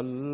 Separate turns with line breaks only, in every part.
الله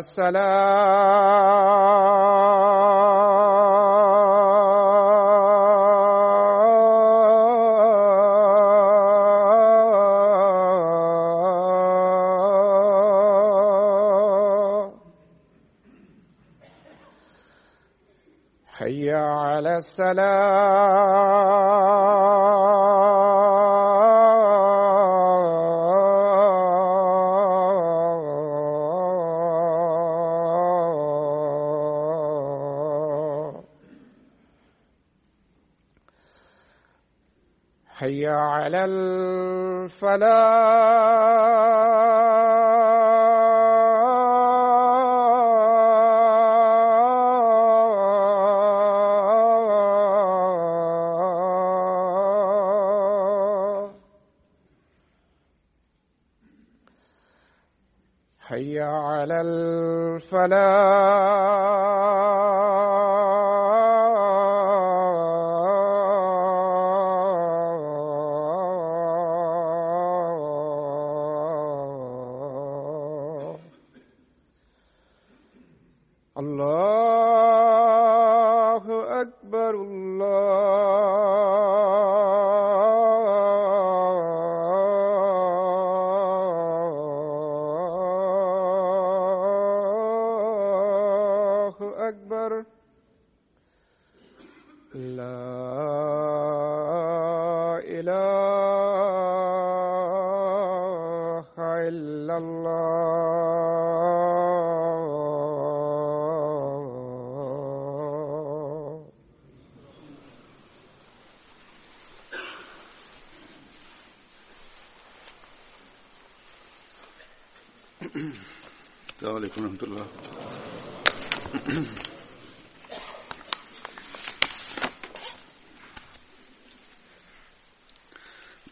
على حي على الفلاح.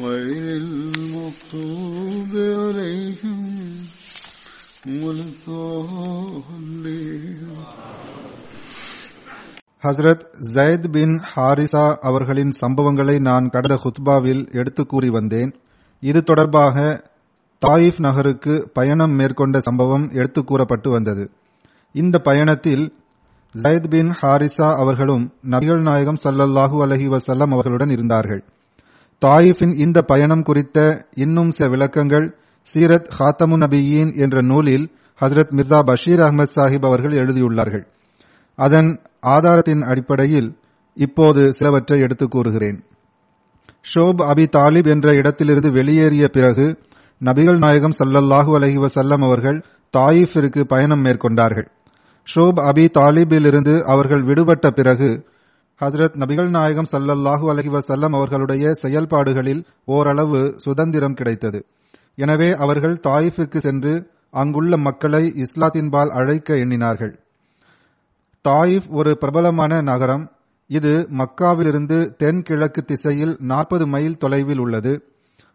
غير المغضوب عليهم ولا الضالين
ஹஸ்ரத் ஜயத் பின் ஹாரிசா அவர்களின் சம்பவங்களை நான் கடந்த ஹுத்பாவில் எடுத்து கூறி வந்தேன் இது தொடர்பாக தாயிஃப் நகருக்கு பயணம் மேற்கொண்ட சம்பவம் எடுத்து கூறப்பட்டு வந்தது இந்த பயணத்தில் ஜயத் பின் ஹாரிசா அவர்களும் நபிகள் நாயகம் ஸல்லல்லாஹு அலைஹி வஸல்லம் அவர்களுடன் இருந்தார்கள் தாயிஃபின் இந்த பயணம் குறித்த இன்னும் சில விளக்கங்கள் சீரத் ஹாத்தமு நபியீன் என்ற நூலில் ஹஸ்ரத் மிர்சா பஷீர் அஹ்மத் சாஹிப் அவர்கள் எழுதியுள்ளார்கள். அதன் ஆதாரத்தின் அடிப்படையில் இப்போது சிலவற்றை எடுத்து கூறுகிறேன். ஷோப் அபி தாலிப் என்ற இடத்திலிருந்து வெளியேறிய பிறகு நபிகள் நாயகம் சல்லல்லாஹு அலஹி வசல்லம் அவர்கள் தாயிஃபிற்கு பயணம் மேற்கொண்டார்கள். ஷோப் அபி தாலிபிலிருந்து அவர்கள் விடுபட்ட பிறகு ஹஸ்ரத் நபிகள் நாயகம் சல்லல்லாஹு அலஹி வசல்லம் அவர்களுடைய செயல்பாடுகளில் ஓரளவு சுதந்திரம் கிடைத்தது. எனவே அவர்கள் தாயிஃபிற்கு சென்று அங்குள்ள மக்களை இஸ்லாத்தின்பால் அழைக்க எண்ணினார்கள். தாயிஃப் ஒரு பிரபலமான நகரம். இது மக்காவிலிருந்து தென்கிழக்கு திசையில் நாற்பது மைல் தொலைவில் உள்ளது.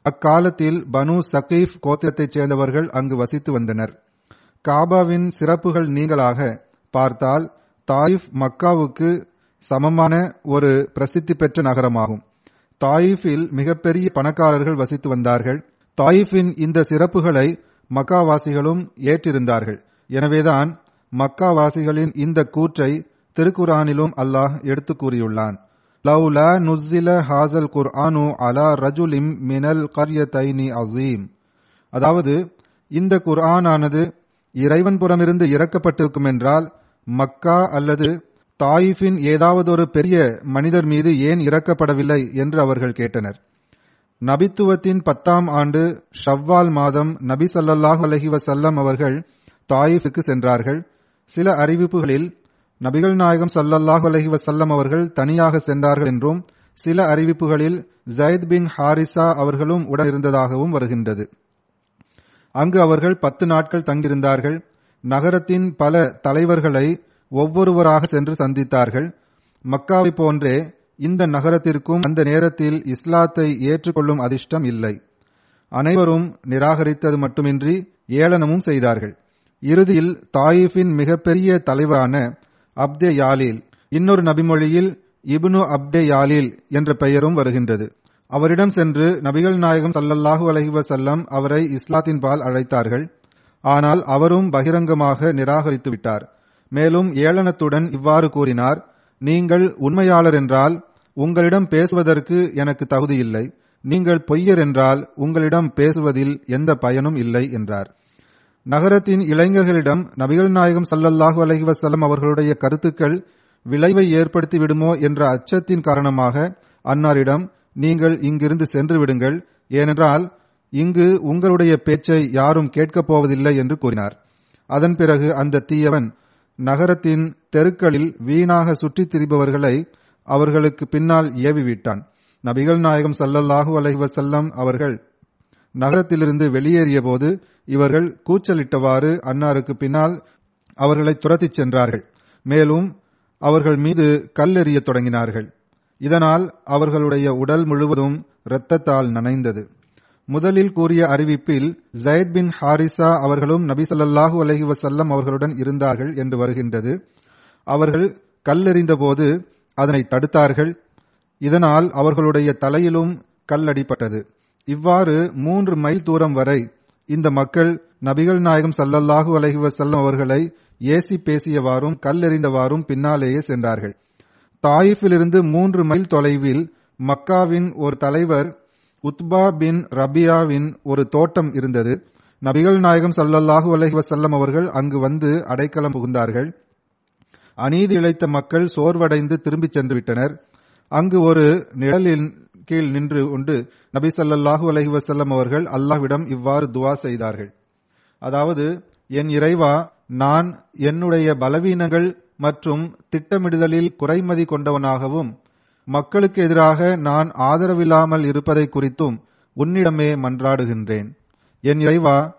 அக்காலத்தில் பனு சகீஃப் கோத்திரத்தைச் சேர்ந்தவர்கள் அங்கு வசித்து வந்தனர். காபாவின் சிறப்புகள் நீங்களாக பார்த்தால் தாயிஃப் மக்காவுக்கு சமமான ஒரு பிரசித்தி பெற்ற நகரமாகும். தாயிஃபில் மிகப்பெரிய பணக்காரர்கள் வசித்து வந்தார்கள். தாயிஃபின் இந்த சிறப்புகளை மக்காவாசிகளும் ஏற்றிருந்தார்கள். எனவேதான் மக்காவாசிகளின் இந்த கூற்றை திருக்குரானிலும் அல்லாஹ் எடுத்து கூறியுள்ளான். லவ்லா நுஸ்ஸில ஹாசல் குர்ஆனு அலா ரஜுலிம் மினல் கர்யதைனி அசீம் அதாவது இந்த குர்ஆனானது இறைவன் புறமிருந்து இறக்கப்பட்டிருக்கும் என்றால் மக்கா அல்லது தாயிஃபின் ஏதாவது ஒரு பெரிய மனிதர் மீது ஏன் இறக்கப்படவில்லை என்று அவர்கள் கேட்டனர். நபித்துவத்தின் பத்தாம் ஆண்டு ஷவ்வால் மாதம் நபி சல்லாஹ் அலஹி வசல்லம் அவர்கள் தாயிஃபுக்கு சென்றார்கள். சில அறிவிப்புகளில் நபிகள் நாயகம் சல்லல்லாஹ் அலஹி வசல்லம் அவர்கள் தனியாக சென்றார்கள் என்றும் சில அறிவிப்புகளில் ஜயத் பின் ஹாரிசா அவர்களும் உடன் இருந்ததாகவும் வருகின்றது. அங்கு அவர்கள் பத்து நாட்கள் தங்கியிருந்தார்கள். நகரத்தின் பல தலைவர்களை ஒவ்வொருவராக சென்று சந்தித்தார்கள். மக்காவை போன்றே இந்த நகரத்திற்கும் அந்த நேரத்தில் இஸ்லாத்தை ஏற்றுக்கொள்ளும் அதிர்ஷ்டம் இல்லை. அனைவரும் நிராகரித்தது மட்டுமின்றி ஏளனமும் செய்தார்கள். இறுதியில் தாயிஃபின் மிகப்பெரிய தலைவரான அப்தே யாலில் இன்னொரு நபிமொழியில் இப்னு அப்தே யாலில் என்ற பெயரும் வருகின்றது. அவரிடம் சென்று நபிகள் நாயகம் சல்லல்லாஹு அலைஹி வஸல்லம் அவரை இஸ்லாத்தின் பால் அழைத்தார்கள். ஆனால் அவரும் பகிரங்கமாக நிராகரித்து விட்டார். மேலும் ஏளனத்துடன் இவ்வாறு கூறினார் நீங்கள் உண்மையாளர் என்றால் உங்களிடம் பேசுவதற்கு எனக்கு தகுதியில்லை நீங்கள் பொய்யர் என்றால் உங்களிடம் பேசுவதில் எந்த பயனும் இல்லை என்றார். நகரத்தின் இளைஞர்களிடம் நபிகள் நாயகம் சல்லல்லாஹு அலைஹி வஸல்லம் அவர்களுடைய கருத்துக்கள் விளைவை ஏற்படுத்தி விடுமோ என்ற அச்சத்தின் காரணமாக அன்னாரிடம் நீங்கள் இங்கிருந்து சென்று விடுங்கள். ஏனென்றால் இங்கு உங்களுடைய பேச்சை யாரும் கேட்கப் போவதில்லை என்று கூறினார். அதன் பிறகு அந்த தீயவன் நகரத்தின் தெருக்களில் வீணாக சுற்றித் திரிபவர்களை அவர்களுக்கு பின்னால் ஏவிவிட்டான். நபிகள் நாயகம் சல்லல்லாஹு அலைவசல்லம் அவர்கள் நகரத்திலிருந்து வெளியேறிய போது இவர்கள் கூச்சலிட்டவாறு அன்னாருக்கு பின்னால் அவர்களை துரத்திச் சென்றார்கள். மேலும் அவர்கள் மீது கல்லெறிய தொடங்கினார்கள். இதனால் அவர்களுடைய உடல் முழுவதும் இரத்தத்தால் நனைந்தது. முதலில் கூறிய அறிவிப்பில் ஜயத் பின் ஹாரிசா அவர்களும் நபி அலஹி வசல்லம் அவர்களுடன் இருந்தார்கள் என்று வருகின்றது. அவர்கள் கல்லெறிந்தபோது அதனை தடுத்தார்கள். இதனால் அவர்களுடைய தலையிலும் கல்லடிப்பட்டது. இவ்வாறு மூன்று மைல் தூரம் வரை இந்த மக்கள் நபிகள் நாயகம் சல்லல்லாஹு அலஹி வசல்லம் அவர்களை ஏசி பேசியவாறும் கல்லெறிந்தவாறும் பின்னாலேயே சென்றார்கள். தாயிஃபிலிருந்து மூன்று மைல் தொலைவில் மக்காவின் ஒரு தலைவர் உத்பா பின் ரபியாவின் ஒரு தோட்டம் இருந்தது. நபிகள் நாயகம் சல்லல்லாஹு அலஹி வசல்லம் அவர்கள் அங்கு வந்து அடைக்கலம் புகுந்தார்கள். அநீதி இழைத்த மக்கள் சோர்வடைந்து திரும்பிச் சென்று விட்டனர் அங்கு ஒரு நிழலின் கீழ் நின்று கொண்டு நபி ஸல்லல்லாஹு அலஹி வசல்லம் அவர்கள் அல்லாஹ்விடம் இவ்வாறு துவா செய்தார்கள். அதாவது என் இறைவா நான் என்னுடைய பலவீனங்கள் மற்றும் திட்டமிடுதலில் குறைமதி கொண்டவனாகவும் மக்களுக்கு எதிராக நான் ஆதரவில்லாமல் இருப்பதை குறித்தும் உன்னிடமே மன்றாடுகின்றேன். என் இறைவா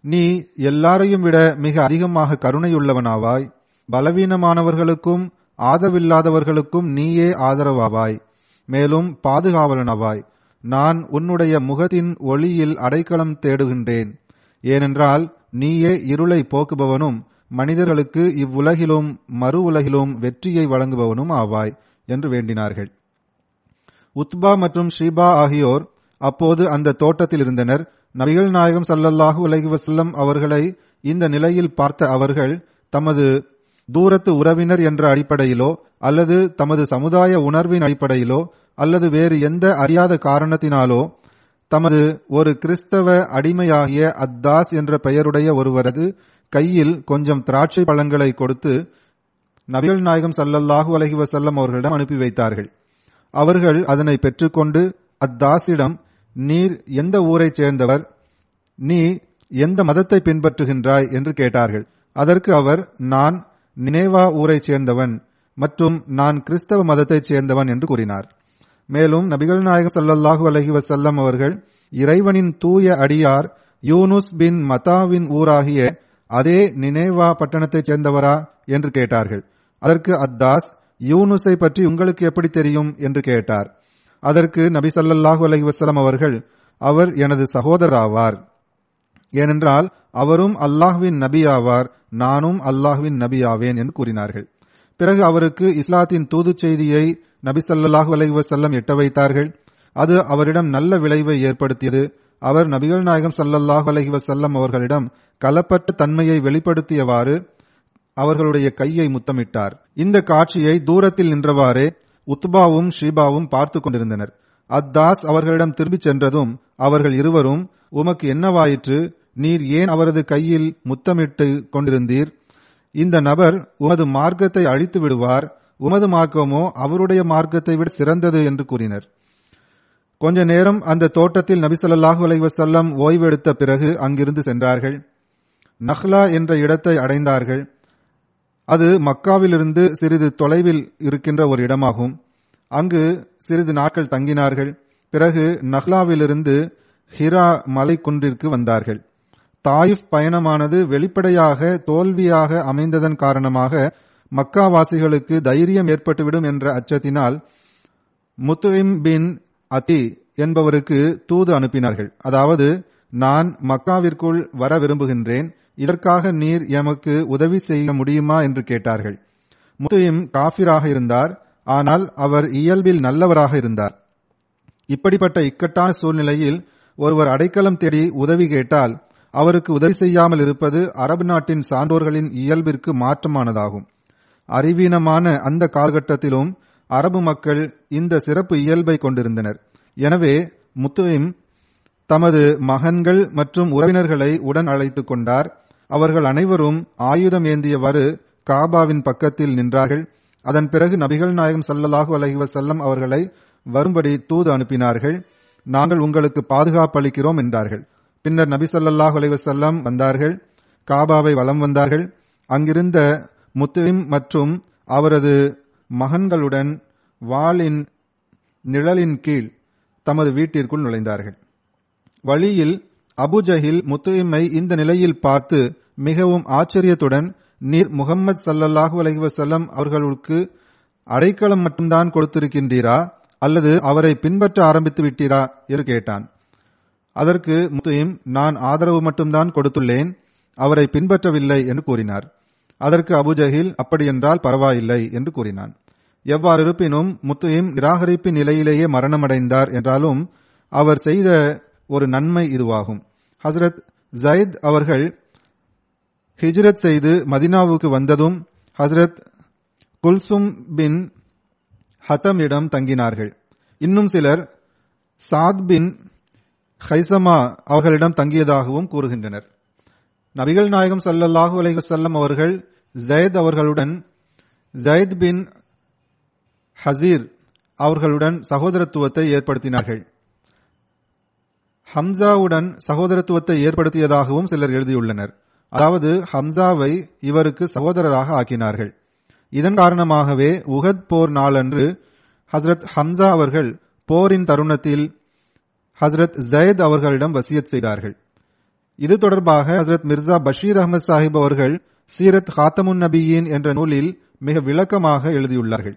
நீ எல்லாரையும் விட மிக அதிகமாக கருணையுள்ளவனாவாய். பலவீனமானவர்களுக்கும் ஆதரவில்லாதவர்களுக்கும் நீயே ஆதரவாவாய். மேலும் பாதுகாவலனாவாய். நான் உன்னுடைய முகத்தின் ஒளியில் அடைக்கலம் தேடுகின்றேன். ஏனென்றால் நீயே இருளை போக்குபவனும் மனிதர்களுக்கு இவ்வுலகிலும் மறு உலகிலும் வெற்றியை வழங்குபவனும் ஆவாய் என்று வேண்டினார்கள். உத்பா மற்றும் ஷீபா ஆகியோர் அப்போது அந்த தோட்டத்தில் இருந்தனர். நபிகள் நாயகம் சல்லல்லாஹு உலகி வசல்லம் அவர்களை இந்த நிலையில் பார்த்த அவர்கள் தமது தூரத்து உறவினர் என்ற அடிப்படையிலோ அல்லது தமது சமுதாய உணர்வின் அடிப்படையிலோ அல்லது வேறு எந்த அறியாத காரணத்தினாலோ தமது ஒரு கிறிஸ்தவ அடிமையாகிய அத்தாஸ் என்ற பெயருடைய ஒருவரது கையில் கொஞ்சம் திராட்சை பழங்களை கொடுத்து நபிகள் நாயகம் சல்லல்லாஹு அலஹி வசல்லம் அவர்களிடம் அனுப்பி வைத்தார்கள். அவர்கள் அதனை பெற்றுக்கொண்டு அத்தாசிடம் நீர் எந்த ஊரைச் சேர்ந்தவர்? நீ எந்த மதத்தை பின்பற்றுகின்றாய்? என்று கேட்டார்கள். அதற்கு அவர் நான் நினைவா ஊரைச் சேர்ந்தவன் மற்றும் நான் கிறிஸ்தவ மதத்தைச் சேர்ந்தவன் என்று கூறினார். மேலும் நபிகள் நாயகம் சல்லல்லாஹு அலஹி வசல்லம் அவர்கள் இறைவனின் தூய அடியார் யூனுஸ் பின் மதாவின் ஊராகிய அதே நினைவா பட்டணத்தைச் சேர்ந்தவரா என்று கேட்டார்கள். அதற்கு அத்தாஸ் யூனுஸை பற்றி உங்களுக்கு எப்படி தெரியும்? என்று கேட்டார். அதற்கு நபி ஸல்லல்லாஹு அலைஹி வஸல்லம் அவர்கள் அவர் எனது சகோதராவார் ஏனென்றால் அவரும் அல்லாஹ்வின் நபி ஆவார் நானும் அல்லாஹ்வின் நபி ஆவேன் என்று கூறினார்கள். பிறகு அவருக்கு இஸ்லாத்தின் தூதுச் செய்தியை நபி ஸல்லல்லாஹு அலைஹி வஸல்லம் எட்ட வைத்தார்கள். அது அவரிடம் நல்ல விளைவை ஏற்படுத்தியது. அவர் நபிகள் நாயகம் சல்லல்லாஹ் அலஹி வசல்லம் அவர்களிடம் கலப்பட்ட தன்மையை வெளிப்படுத்தியவாறு அவர்களுடைய கையை முத்தமிட்டார். இந்த காட்சியை தூரத்தில் நின்றவாறே உத்பாவும் ஷீபாவும் பார்த்து கொண்டிருந்தனர். அத்தாஸ் அவர்களிடம் திரும்பிச் சென்றதும் அவர்கள் இருவரும் உமக்கு என்னவாயிற்று? நீர் ஏன் அவரது கையில் முத்தமிட்டு கொண்டிருந்தீர்? இந்த நபர் உமது மார்க்கத்தை அழித்து விடுவார் உமது மார்க்கமோ அவருடைய மார்க்கத்தை விட சிறந்தது என்று கூறினர். கொஞ்ச நேரம் அந்த தோட்டத்தில் நபிசல்லாஹு அலைவசல்லம் ஓய்வெடுத்த பிறகு அங்கிருந்து சென்றார்கள். நஹ்லா என்ற இடத்தை அடைந்தார்கள். அது மக்காவிலிருந்து சிறிது தொலைவில் இருக்கின்ற ஒரு இடமாகும். அங்கு சிறிது நாட்கள் தங்கினார்கள். பிறகு நஹ்லாவிலிருந்து ஹிரா மலைக்குன்றிற்கு வந்தார்கள். தாயிஃப் பயணமானது வெளிப்படையாக தோல்வியாக அமைந்ததன் காரணமாக மக்காவாசிகளுக்கு தைரியம் ஏற்பட்டுவிடும் என்ற அச்சத்தினால் முத்துஹிம் பின் அத்தி என்பவருக்கு தூது அனுப்பினார்கள். அதாவது நான் மக்காவிற்குள் வர விரும்புகின்றேன். இதற்காக நீர் எமக்கு உதவி செய்ய முடியுமா என்று கேட்டார்கள். முத்துயிம் காஃபிராக இருந்தார். ஆனால் அவர் இயல்பில் நல்லவராக இருந்தார். இப்படிப்பட்ட இக்கட்டான சூழ்நிலையில் ஒருவர் அடைக்கலம் தேடி உதவி கேட்டால் அவருக்கு உதவி செய்யாமல் இருப்பது அரபு நாட்டின் சான்றோர்களின் இயல்பிற்கு மாற்றமானதாகும். அறிவீனமான அந்த காலகட்டத்திலும் அரபு மக்கள் இந்த சிறப்பு இயல்பை கொண்டிருந்தனர். எனவே முத்துயிம் தமது மகன்கள் மற்றும் உறவினர்களை உடன் அழைத்துக் கொண்டார். அவர்கள் அனைவரும் ஆயுதம் ஏந்தியவாறு காபாவின் பக்கத்தில் நின்றார்கள். அதன் பிறகு நபிகள் நாயகம் சல்லல்லாஹு அலஹி வசல்லம் அவர்களை வரும்படி தூது அனுப்பினார்கள். நாங்கள் உங்களுக்கு பாதுகாப்பு அளிக்கிறோம் என்றார்கள். பின்னர் நபி சல்லல்லாஹு அலைஹி வஸல்லம் வந்தார்கள். காபாவை வலம் வந்தார்கள். அங்கிருந்த முத்துவிம் மற்றும் அவரது மகன்களுடன் வாளின் நிழலின் கீழ் தமது வீட்டிற்குள் நுழைந்தார்கள். வழியில் அபுஜஹில் முத்துயிமை இந்த நிலையில் பார்த்து மிகவும் ஆச்சரியத்துடன் நீர் முகம்மது சல்லல்லாஹு அலைவசல்லம் அவர்களுக்கு அடைக்கலம் மட்டும்தான் கொடுத்திருக்கின்றீரா? அல்லது அவரை பின்பற்ற ஆரம்பித்து விட்டீரா? என்று கேட்டான். அதற்கு முத்துயிம் நான் ஆதரவு மட்டும்தான் கொடுத்துள்ளேன். அவரை பின்பற்றவில்லை என்று கூறினார். அதற்கு அபுஜஹில் அப்படியென்றால் பரவாயில்லை என்று கூறினான். எவ்வாறு இருப்பினும் முத்துயிம் நிராகரிப்பின் நிலையிலேயே மரணமடைந்தார் என்றாலும் அவர் செய்த ஒரு நன்மை இதுவாகும். ஹசரத் ஜயத் அவர்கள் ஹிஜ்ரத் செய்து மதினாவுக்கு வந்ததும் ஹசரத் குல்சும் பின் ஹத்தமிடம் தங்கினார்கள். இன்னும் சிலர் சாத் பின் ஹைசமா அவர்களிடம் தங்கியதாகவும் கூறுகின்றனர். நபிகள் நாயகம் சல்லல்லாஹு அலைஹி செல்லம் அவர்கள் ஜயத் அவர்களுடன் ஜயத் பின் ஹசீர் அவர்களுடன் சகோதரத்துவத்தை ஏற்படுத்தினார்கள். ஹம்சாவுடன் சகோதரத்துவத்தை ஏற்படுத்தியதாகவும் சிலர் எழுதியுள்ளனர். அதாவது ஹம்சாவை இவருக்கு சகோதரராக ஆக்கினார்கள். இதன் காரணமாகவே உகத் போர் நாளன்று ஹஸ்ரத் ஹம்சா அவர்கள் போரின் தருணத்தில் ஹஸ்ரத் ஜயத் அவர்களிடம் வசியத் செய்தார்கள். இது தொடர்பாக ஹசரத் மிர்சா பஷீர் அகமது சாஹிப் அவர்கள் சீரத் ஹாத்தமுன் நபியின் என்ற நூலில் மிக விளக்கமாக எழுதியுள்ளார்கள்.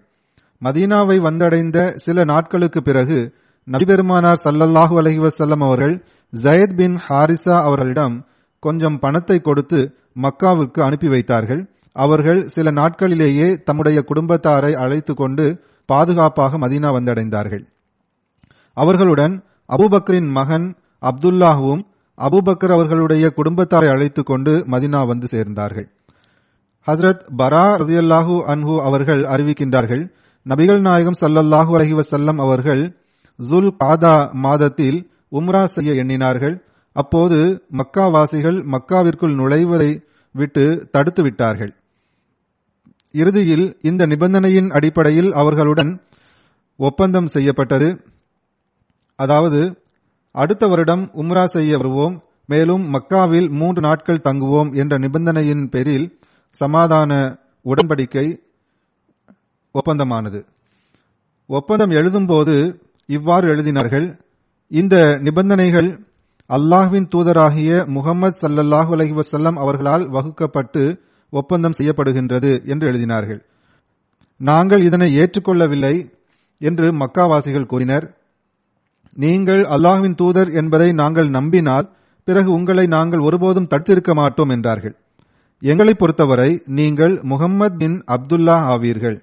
மதீனாவை வந்தடைந்த சில நாட்களுக்கு பிறகு நபிபெருமானார் சல்லல்லாஹு அலஹி வசல்லம் அவர்கள் ஜயத் பின் ஹாரிசா அவர்களிடம் கொஞ்சம் பணத்தை கொடுத்து மக்காவுக்கு அனுப்பி வைத்தார்கள். அவர்கள் சில நாட்களிலேயே தம்முடைய குடும்பத்தாரை அழைத்து கொண்டு பாதுகாப்பாக மதீனா வந்தடைந்தார்கள். அவர்களுடன் அபுபக்கரின் மகன் அப்துல்லாஹுவும் அபுபக்கர் அவர்களுடைய குடும்பத்தாரை அழைத்துக் கொண்டு மதினா வந்து சேர்ந்தார்கள். ஹசரத் பரா ரதியல்லாஹூ அன்ஹு அவர்கள் அறிவிக்கின்றார்கள் நபிகள் நாயகம் சல்லல்லாஹு அலஹி வசல்லம் அவர்கள் ஜுல் காதா மாதத்தில் உம்ரா செய்ய எண்ணினார்கள். அப்போது மக்காவாசிகள் மக்காவிற்குள் நுழைவதை விட்டு தடுத்து விட்டார்கள். இறுதியில் இந்த நிபந்தனையின் அடிப்படையில் அவர்களுடன் ஒப்பந்தம் செய்யப்பட்டது. அதாவது அடுத்த வருடம் உம்ரா செய்ய வருவோம் மேலும் மக்காவில் மூன்று நாட்கள் தங்குவோம் என்ற நிபந்தனையின் பேரில் சமாதான உடன்படிக்கை ஒப்பந்தமானது. ஒப்பந்தம் எழுதும்போது இவ்வாறு எழுதினார்கள் இந்த நிபந்தனைகள் அல்லாஹ்வின் தூதராகிய முகமது சல்லல்லாஹு அலஹி வசல்லம் அவர்களால் வகுக்கப்பட்டு ஒப்பந்தம் செய்யப்படுகின்றது என்று எழுதினார்கள். நாங்கள் இதனை ஏற்றுக்கொள்ளவில்லை என்று மக்காவாசிகள் கூறினர். நீங்கள் அல்லாஹ்வின் தூதர் என்பதை நாங்கள் நம்பினால் பிறகு உங்களை நாங்கள் ஒருபோதும் தடுத்திருக்க மாட்டோம் என்றார்கள். எங்களை பொறுத்தவரை நீங்கள் முகம்மது பின் அப்துல்லா ஆவீர்கள்.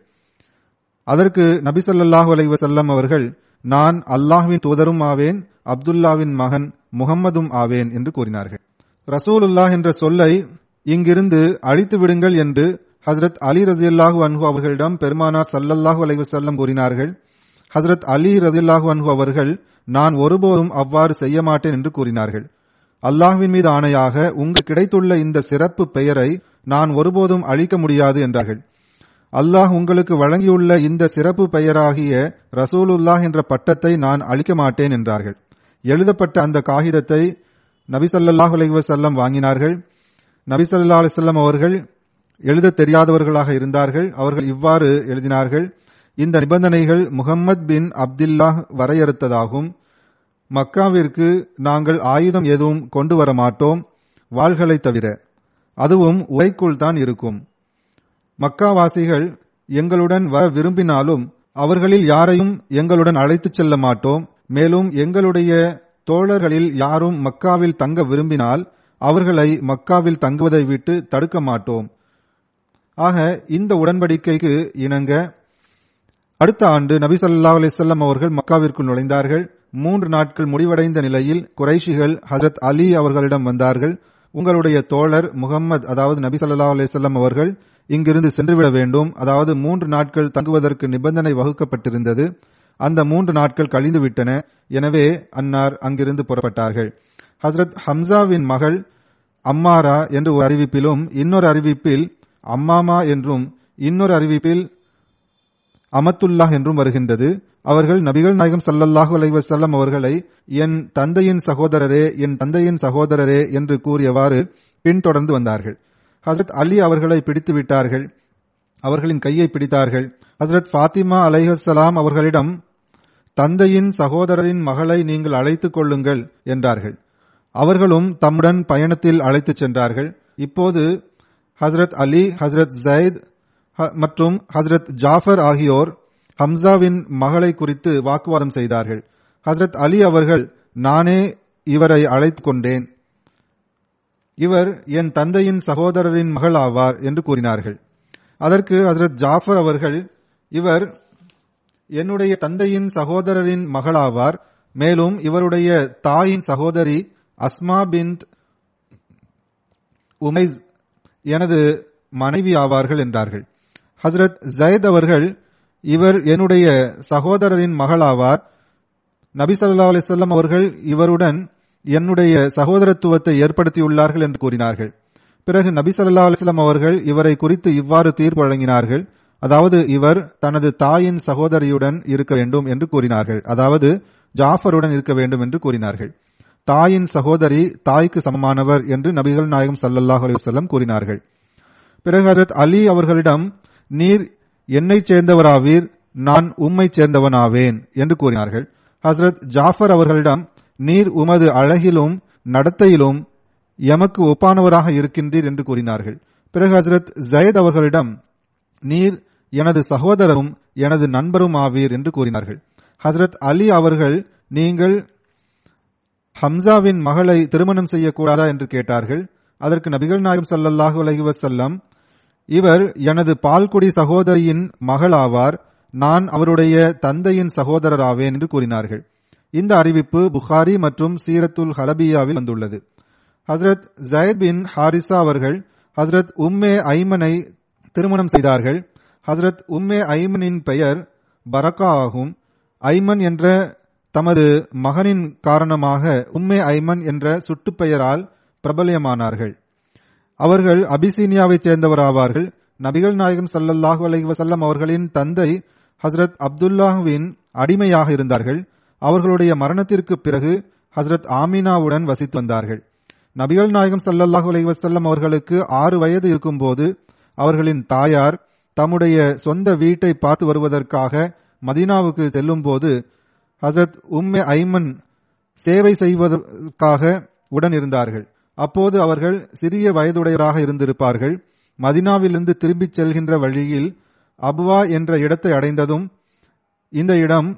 அதற்கு நபிசல்லாஹு ஸல்லல்லாஹு அலைஹி அவர்கள் நான் அல்லாஹ்வின் தூதரும் ஆவேன் அப்துல்லாவின் மகன் முகம்மதும் ஆவேன் என்று கூறினார்கள். ரசூலுல்லாஹ் என்ற சொல்லை இங்கிருந்து அழித்து விடுங்கள் என்று ஹசரத் அலி ரஜியல்லாஹு அன்ஹு அவர்களிடம் பெருமானார் சல்லல்லாஹு அலைவசல்லம் கூறினார்கள். ஹசரத் அலி ரஜில்லாஹு அன்ஹு அவர்கள் நான் ஒருபோதும் அவ்வாறு செய்ய மாட்டேன் என்று கூறினார்கள். அல்லாஹ்வின் மீது ஆணையாக உங்கள் கிடைத்துள்ள இந்த சிறப்பு பெயரை நான் ஒருபோதும் அழிக்க முடியாது என்றார்கள். அல்லாஹ் உங்களுக்கு வழங்கியுள்ள இந்த சிறப்பு பெயராகிய ரசூலுல்லாஹ் என்ற பட்டத்தை நான் அழிக்க மாட்டேன் என்றார்கள். எழுதப்பட்ட அந்த காகிதத்தை நபிசல்லாஹ் அலைவசல்லம் வாங்கினார்கள். நபிசல்லா அலிசல்லம் அவர்கள் எழுத தெரியாதவர்களாக இருந்தார்கள். அவர்கள் இவ்வாறு எழுதினார்கள். இந்த நிபந்தனைகள் முகம்மது பின் அப்துல்லாஹ் வரையறுத்ததாகும். மக்காவிற்கு நாங்கள் ஆயுதம் எதுவும் கொண்டு வர மாட்டோம். வாள்களை தவிர. அதுவும் உரைக்குள் தான் இருக்கும். மக்காவாசிகள் எங்களுடன் வர விரும்பினாலும் அவர்களில் யாரையும் எங்களுடன் அழைத்துச் செல்ல மாட்டோம். மேலும் எங்களுடைய தோழர்களில் யாரும் மக்காவில் தங்க விரும்பினால் அவர்களை மக்காவில் தங்குவதை விட்டு தடுக்க மாட்டோம். ஆக இந்த உடன்படிக்கைக்கு இணங்க அடுத்த ஆண்டு நபி சல்லா அலிசல்லாம் அவர்கள் மக்காவிற்குள் நுழைந்தார்கள். மூன்று நாட்கள் முடிவடைந்த நிலையில் குறைஷிகள் ஹசரத் அலி அவர்களிடம் வந்தார்கள். உங்களுடைய தோழர் முகம்மது அதாவது நபி சல்லா அலிசல்லாம் அவர்கள் இங்கிருந்து சென்றுவிட வேண்டும். அதாவது மூன்று நாட்கள் தங்குவதற்கு நிபந்தனை வகுக்கப்பட்டிருந்தது. அந்த மூன்று நாட்கள் கழிந்துவிட்டன. எனவே அன்னார் அங்கிருந்து புறப்பட்டார்கள். ஹசரத் ஹம்சாவின் மகள் அம்மாரா என்று ஒரு அறிவிப்பிலும் இன்னொரு அறிவிப்பில் அம்மாமா என்றும் இன்னொரு அறிவிப்பில் அமத்துல்லாஹ் என்றும் வருகின்றது. அவர்கள் நபிகள் நாயகம் சல்லல்லாஹு அலைவசல்லம் அவர்களை என் தந்தையின் சகோதரரே என் தந்தையின் சகோதரரே என்று கூறியவாறு பின்தொடர்ந்து வந்தார்கள். ஹசரத் அலி அவர்களை பிடித்து விட்டார்கள். அவர்களின் கையை பிடித்தார்கள். ஹசரத் ஃபாத்திமா அலைஹசலாம் அவர்களிடம் தந்தையின் சகோதரரின் மகளை நீங்கள் அழைத்துக் கொள்ளுங்கள் என்றார்கள். அவர்களும் தம்முடன் பயணத்தில் அழைத்துச் சென்றார்கள். இப்போது ஹசரத் அலி ஹசரத் ஜயத் மற்றும் ஹசரத் ஜாஃபர் ஆகியோர் ஹம்சாவின் மகளை குறித்து வாக்குவாதம் செய்தார்கள். ஹசரத் அலி அவர்கள் நானே இவரை அழைத்துக் கொண்டேன். இவர் என் தந்தையின் சகோதரரின் மகள் ஆவார் என்று கூறினார்கள். அதற்கு ஹசரத் ஜாஃபர் அவர்கள் இவர் என்னுடைய தந்தையின் சகோதரரின் மகளாவார் மேலும் இவருடைய தாயின் சகோதரி அஸ்மா பிந்த் உமைஸ் எனது மனைவி ஆவார்கள் என்றார்கள். ஹசரத் ஜயத் அவர்கள் இவர் என்னுடைய சகோதரரின் மகளாவார். நபி சல்லா அலிசல்லாம் அவர்கள் இவருடன் என்னுடைய சகோதரத்துவத்தை ஏற்படுத்தியுள்ளார்கள் என்று கூறினார்கள். பிறகு நபி சல்லா அலிஸ்லாம் அவர்கள் இவரை குறித்து இவ்வாறு தீர்ப்பு வழங்கினார்கள். அதாவது இவர் தனது தாயின் சகோதரியுடன் இருக்க வேண்டும் என்று கூறினார்கள். அதாவது ஜாஃபருடன் இருக்க வேண்டும் என்று கூறினார்கள். தாயின் சகோதரி தாய்க்கு சமமானவர் என்று நபிகள் நாயகம் சல்லல்லாஹ் அலுவலம் கூறினார்கள். பிறகு ஹசரத் அலி அவர்களிடம் நீர் என்னைச் சேர்ந்தவராவீர் நான் உம்மைச் சேர்ந்தவனாவேன் என்று கூறினார்கள். ஹசரத் ஜாஃபர் அவர்களிடம் நீர் உமது அழகிலும் நடத்தையிலும் எமக்கு ஒப்பானவராக இருக்கின்றீர் என்று கூறினார்கள். பிறகு ஹசரத் ஜயத் அவர்களிடம் நீர் எனது சகோதரரும் எனது நண்பரும் ஆவீர் என்று கூறினார்கள். ஹசரத் அலி அவர்கள் நீங்கள் ஹம்சாவின் மகளை திருமணம் செய்யக்கூடாதா? என்று கேட்டார்கள். அதற்கு நபிகள் நாயகம் ஸல்லல்லாஹு அலஹி வசல்லம் இவர் எனது பால்குடி சகோதரியின் மகளாவார் நான் அவருடைய தந்தையின் சகோதரராவேன் என்று கூறினார்கள். இந்த அறிவிப்பு புகாரி மற்றும் சீரத்துல் ஹலபியாவில் வந்துள்ளது. ஹஸ்ரத் ஜயத் பின் ஹாரிசா அவர்கள் ஹஸ்ரத் உம்மே ஐமனை திருமணம் செய்தார்கள். ஹஸ்ரத் உம்மே ஐமனின் பெயர் பரக்கா ஆகும். ஐமன் என்ற தமது மகனின் காரணமாக உம்மே ஐமன் என்ற சுட்டுப்பெயரால் பிரபலயமானார்கள். அவர்கள் அபிசீனியாவைச் சேர்ந்தவராவார்கள். நபிகள் நாயகம் சல்லல்லாஹு அலைஹி வசல்லம் அவர்களின் தந்தை ஹஸ்ரத் அப்துல்லாஹுவின் அடிமையாக இருந்தார்கள். அவர்களுடைய மரணத்திற்கு பிறகு ஹஸ்ரத் ஆமினாவுடன் வசித்து வந்தார்கள். நபிகள் நாயகம் சல்லல்லாஹு அலைஹி வசல்லம் அவர்களுக்கு ஆறு வயது இருக்கும்போது அவர்களின் தாயார் தம்முடைய சொந்த வீட்டை பார்த்து வருவதற்காக மதீனாவுக்கு செல்லும்போது ஹசரத் உம்மே ஐமன் சேவை செய்வதற்காக உடன் இருந்தார்கள். அப்போது அவர்கள் சிறிய வயதுடையவராக இருந்திருப்பார்கள். மதினாவிலிருந்து திரும்பிச் செல்கின்ற வழியில் அபுவா என்ற இடத்தை அடைந்ததும் இந்த இடம்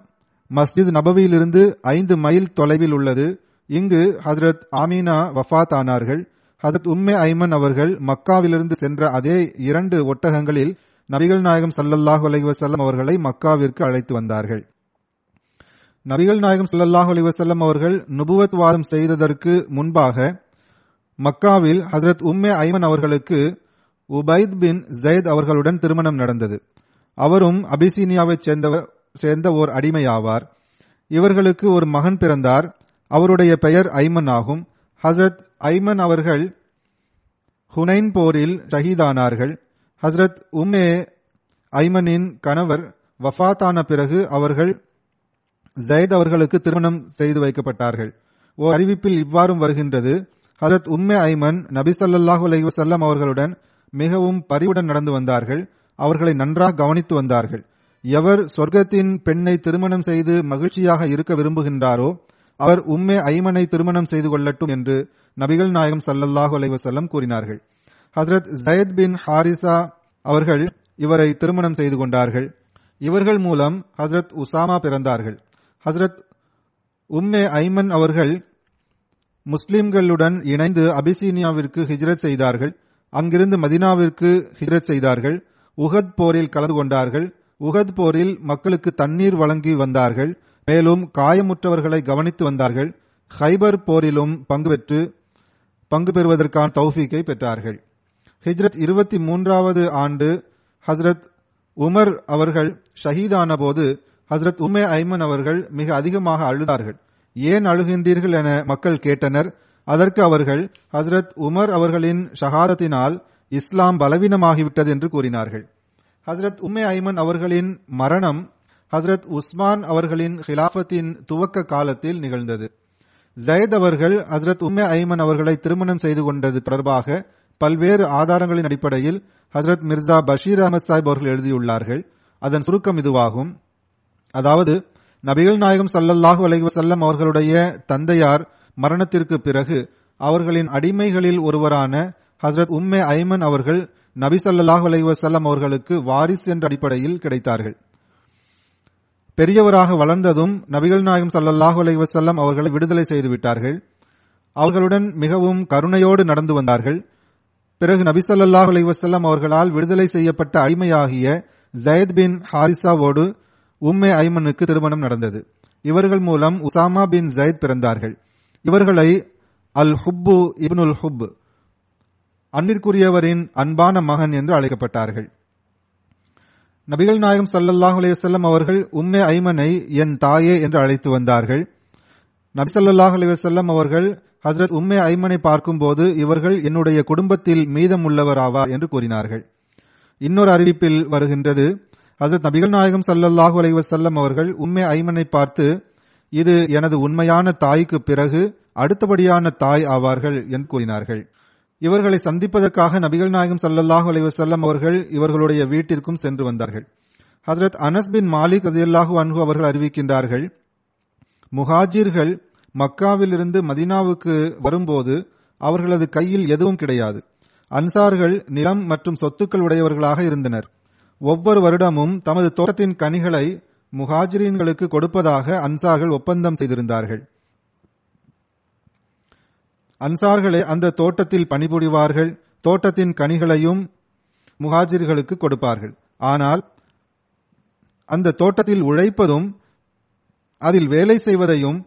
மஸ்ஜித் நபவியிலிருந்து ஐந்து மைல் தொலைவில் உள்ளது. இங்கு ஹசரத் ஆமீனா வஃத் ஆனார்கள். ஹசரத் உம்மே ஐமன் அவர்கள் மக்காவிலிருந்து சென்ற அதே இரண்டு ஒட்டகங்களில் நபிகள் நாயகம் சல்லல்லாஹு அலி வசல்லம் அவர்களை மக்காவிற்கு அழைத்து வந்தார்கள். நபிகள் நாயகம் சல்லல்லாஹு அலி வசல்லம் அவர்கள் நுபுவத் வாதம் செய்ததற்கு முன்பாக மக்காவில் ஹசரத் உம்மே ஐமன் அவர்களுக்கு உபைத் பின் ஜயத் அவர்களுடன் திருமணம் நடந்தது. அவரும் அபிசீனியாவைச் சேர்ந்தவர் சேர்ந்த ஓர் அடிமையாவார். இவர்களுக்கு ஒரு மகன் பிறந்தார். அவருடைய பெயர் ஐமன் ஆகும். ஹசரத் ஐமன் அவர்கள் ஹுனைன் போரில் ஷஹீதானார்கள். ஹசரத் உம்மே ஐமனின் கணவர் வஃபாத்தான பிறகு அவர்கள் ஜயத் அவர்களுக்கு திருமணம் செய்து வைக்கப்பட்டார்கள். ஓர் அறிவிப்பில் இவ்வாறும் வருகின்றது. ஹரத் உம்மே ஐமன் நபி சல்லாஹூ அலி வசல்லம் அவர்களுடன் மிகவும் பரிவுடன் நடந்து வந்தார்கள். அவர்களை நன்றாக கவனித்து வந்தார்கள். எவர் சொர்க்கத்தின் பெண்ணை திருமணம் செய்து மகிழ்ச்சியாக இருக்க விரும்புகின்றாரோ அவர் உம்மே ஐமனை திருமணம் செய்து கொள்ளட்டும் என்று நபிகள் நாயகம் சல்லல்லாஹு அலைவசல்லம் கூறினார்கள். ஹசரத் ஜயத் பின் ஹாரிசா அவர்கள் இவரை திருமணம் செய்து கொண்டார்கள். இவர்கள் மூலம் ஹசரத் உசாமா பிறந்தார்கள். ஹசரத் உம்மே ஐமன் அவர்கள் முஸ்லிம்களுடன் இணைந்து அபிசீனியாவிற்கு ஹிஜ்ரத் செய்தார்கள். அங்கிருந்து மதினாவிற்கு ஹிஜ்ரத் செய்தார்கள். உகத் போரில் கலந்து கொண்டார்கள். உகத் போரில் மக்களுக்கு தண்ணீர் வழங்கி வந்தார்கள். மேலும் காயமுற்றவர்களை கவனித்து வந்தார்கள். ஹைபர் போரிலும் பங்கு பெற்று பங்கு பெறுவதற்கான தௌஃபீக்கை பெற்றார்கள். ஹிஜ்ரத் இருபத்தி மூன்றாவது ஆண்டு ஹசரத் உமர் அவர்கள் ஷஹீதான போது ஹசரத் உமே ஐமன் அவர்கள் மிக அதிகமாக அழுதார்கள். ஏன் அழுகின்றீர்கள் என மக்கள் கேட்டனர். அதற்கு அவர்கள் ஹசரத் உமர் அவர்களின் ஷஹாதத்தினால் இஸ்லாம் பலவீனமாகிவிட்டது என்று கூறினார்கள். ஹசரத் உம்மே ஐமன் அவர்களின் மரணம் ஹசரத் உஸ்மான் அவர்களின் ஹிலாபத்தின் துவக்க காலத்தில் நிகழ்ந்தது. ஜயத் அவர்கள் ஹசரத் உம்மே ஐமன் அவர்களை திருமணம் செய்து கொண்டது தொடர்பாக பல்வேறு ஆதாரங்களின் அடிப்படையில் ஹசரத் மிர்சா பஷீர் அகமது சாஹிப் அவர்கள் எழுதியுள்ளார்கள். அதன் சுருக்கம் இதுவாகும். அதாவது நபிகள் நாயகம் சல்லல்லாஹு அலைஹி செல்லம் அவர்களுடைய தந்தையார் மரணத்திற்கு பிறகு அவர்களின் அடிமைகளில் ஒருவரான ஹசரத் உம்மே ஐமன் அவர்கள் நபி சல்லாஹ் அலைஹி அவர்களுக்கு வாரிஸ் என்ற அடிப்படையில் கிடைத்தார்கள். பெரியவராக வளர்ந்ததும் நபிகள் நாயகம் சல்லல்லாஹு அலைஹி அவர்களை விடுதலை செய்துவிட்டார்கள் அவர்களுடன் மிகவும் கருணையோடு நடந்து வந்தார்கள். பிறகு நபி சல்லாஹ் அலைஹி அவர்களால் விடுதலை செய்யப்பட்ட அடிமையாகிய ஜயத் பின் ஹாரிசாவோடு உம்மே ஐமனுக்கு திருமணம் நடந்தது. இவர்கள் மூலம் உசாமா பின் ஜயத் பிறந்தார்கள். இவர்களை அல் ஹுப்பு இப்னுல் ஹுப் அன்னிற்குரியவரின் அன்பான மகன் என்று அழைக்கப்பட்டார்கள். நபிகள் நாயகம் சல்லல்லாஹ் அலைஹி அவர்கள் உம்மே ஐமனை என் தாயே என்று அழைத்து வந்தார்கள். நபி சல்லாஹ் அலைஹி அவர்கள் ஹசரத் உம்மே ஐமனை பார்க்கும்போது இவர்கள் என்னுடைய குடும்பத்தில் மீதம் உள்ளவராவா என்று கூறினார்கள். இன்னொரு அறிவிப்பில் வருகின்றது ஹசரத் நபிகள் நாயகம் சல்லல்லாஹு அலைஹி வசல்லம் அவர்கள் உண்மை ஐமனை பார்த்து இது எனது உண்மையான தாய்க்கு பிறகு அடுத்தபடியான தாய் ஆவார்கள் என்று கூறினார்கள். இவர்களை சந்திப்பதற்காக நபிகள் நாயகம் சல்லல்லாஹு அலைஹி வசல்லம் அவர்கள் இவர்களுடைய வீட்டிற்கும் சென்று வந்தார்கள். ஹசரத் அனஸ் பின் மாலிக் அதியல்லாஹு அன்ஹு அவர்கள் அறிவிக்கின்றார்கள் முஹாஜிர்கள் மக்காவிலிருந்து மதீனாவுக்கு வரும்போது அவர்களது கையில் எதுவும் கிடையாது. அன்சார்கள் நிலம் மற்றும் சொத்துக்கள் உடையவர்களாக இருந்தனர். ஒவ்வொரு வருடமும் தமது தோட்டத்தின் கனிகளை முஹாஜிரீன்களுக்கு கொடுப்பதாக அன்சார்கள் ஒப்பந்தம் செய்திருந்தார்கள். அன்சார்களே அந்த தோட்டத்தில் பணிபுரிவார்கள் தோட்டத்தின் கனிகளையும் முஹாஜிர்களுக்கு கொடுப்பார்கள். ஆனால் அந்த தோட்டத்தில் உழைப்பதும் அதில் வேலை செய்வதையும்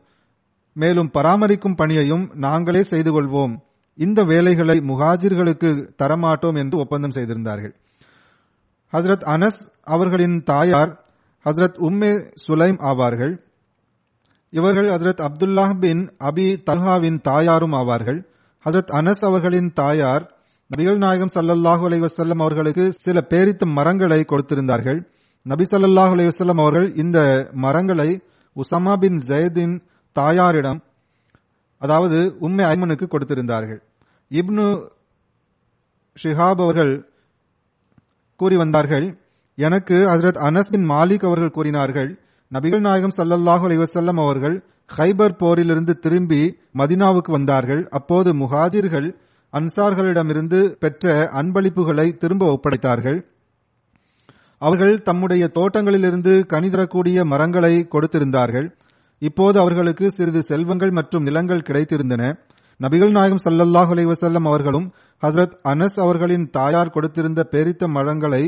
மேலும் பராமரிக்கும் பணியையும் நாங்களே செய்து கொள்வோம். இந்த வேலைகளை முஹாஜிர்களுக்கு தரமாட்டோம் என்று ஒப்பந்தம் செய்திருந்தார்கள். ஹசரத் அனஸ் அவர்களின் தாயார் ஹசரத் உம்மே சுலைம் ஆவார்கள். இவர்கள் ஹசரத் அப்துல்லாஹ் பின் அபி தல்ஹாவின் தாயாரும் ஆவார்கள். ஹசரத் அனஸ் அவர்களின் தாயார் நபிகள் நாயகம் ஸல்லல்லாஹு அலைஹி வஸல்லம் அவர்களுக்கு சில பேரித்த மரங்களை கொடுத்திருந்தார்கள். நபி ஸல்லல்லாஹு அலைஹி வஸல்லம் அவர்கள் இந்த மரங்களை உசமா பின் ஜயதின் தாயாரிடம் அதாவது உம்மை ஐமனுக்கு கொடுத்திருந்தார்கள். இப்னு ஷிஹாப் அவர்கள் கூறி வந்தார்கள். எனக்கு ஹசரத் அனஸ் பின் மாலிக் அவர்கள் கூறினார்கள் நபிகள் நாயகம் சல்லல்லாஹு அலைஹி அவர்கள் ஹைபர் போரிலிருந்து திரும்பி மதினாவுக்கு வந்தார்கள். அப்போது முஹாஜிர்கள் அன்சார்களிடமிருந்து பெற்ற அன்பளிப்புகளை திரும்ப ஒப்படைத்தார்கள். அவர்கள் தம்முடைய தோட்டங்களிலிருந்து கனிதரக்கூடிய மரங்களை கொடுத்திருந்தார்கள். இப்போது அவர்களுக்கு சிறிது செல்வங்கள் மற்றும் நிலங்கள் கிடைத்திருந்தன. நபிகள் நாயகம் சல்லல்லாஹ் அலைவசல்லம் அவர்களும் ஹசரத் அனஸ் அவர்களின் தாயார் கொடுத்திருந்த பேரித்த மரங்களை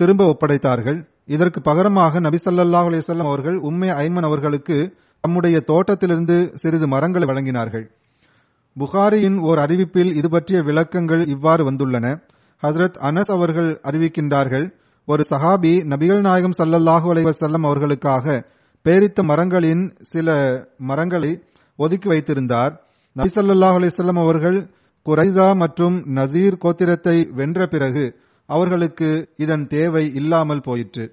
திரும்ப ஒப்படைத்தார்கள். இதற்கு பகரமாக நபி ஸல்லல்லாஹு அலைஹி அவர்கள் உம்மே ஐமன் அவர்களுக்கு தம்முடைய தோட்டத்திலிருந்து சிறிது மரங்களை வழங்கினார்கள். புகாரியின் ஓர் அறிவிப்பில் இது பற்றிய விளக்கங்கள் இவ்வாறு வந்துள்ளன. ஹசரத் அனஸ் அவர்கள் அறிவிக்கின்றார்கள் ஒரு சஹாபி நபிகள் நாயகம் சல்லல்லாஹு அலைவசல்லம் அவர்களுக்காக பேரித்த மரங்களின் சில மரங்களை ஒதுக்கி வைத்திருந்தார். நபிசல்லாஹ் ஸல்லல்லாஹு அவர்கள் குரைதா மற்றும் நசீர் கோத்திரத்தை வென்ற பிறகு அவர்களுக்கு இதன் தேவை இல்லாமல் போயிற்று.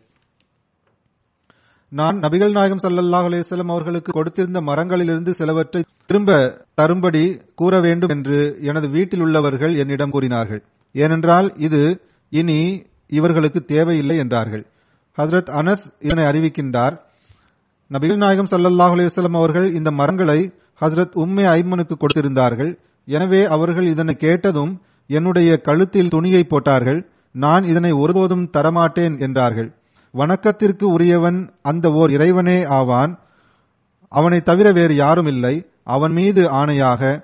நான் நபிகள் நாயகம் சல்லல்லாஹ் அலிசல்லம் அவர்களுக்கு கொடுத்திருந்த மரங்களிலிருந்து சிலவற்றை திரும்ப தரும்படி கூற வேண்டும் என்று எனது வீட்டில் உள்ளவர்கள் என்னிடம் கூறினார்கள். ஏனென்றால் இது இனி இவர்களுக்கு தேவையில்லை என்றார்கள். ஹசரத் அனஸ் இதனை அறிவிக்கின்றார். நபிகள் நாயகம் சல்லல்லாஹ் அலைஹி அவர்கள் இந்த மரங்களை ஹசரத் உம்மே ஐமனுக்கு கொடுத்திருந்தார்கள். எனவே அவர்கள் இதனை கேட்டதும் என்னுடைய கழுத்தில் துணியை போட்டார்கள். நான் இதனை ஒருபோதும் தரமாட்டேன் என்றார்கள். வணக்கத்திற்கு உரியவன் அந்த ஓர் இறைவனே ஆவான். அவனை தவிர வேறு யாரும் இல்லை. அவன் மீது ஆணையாக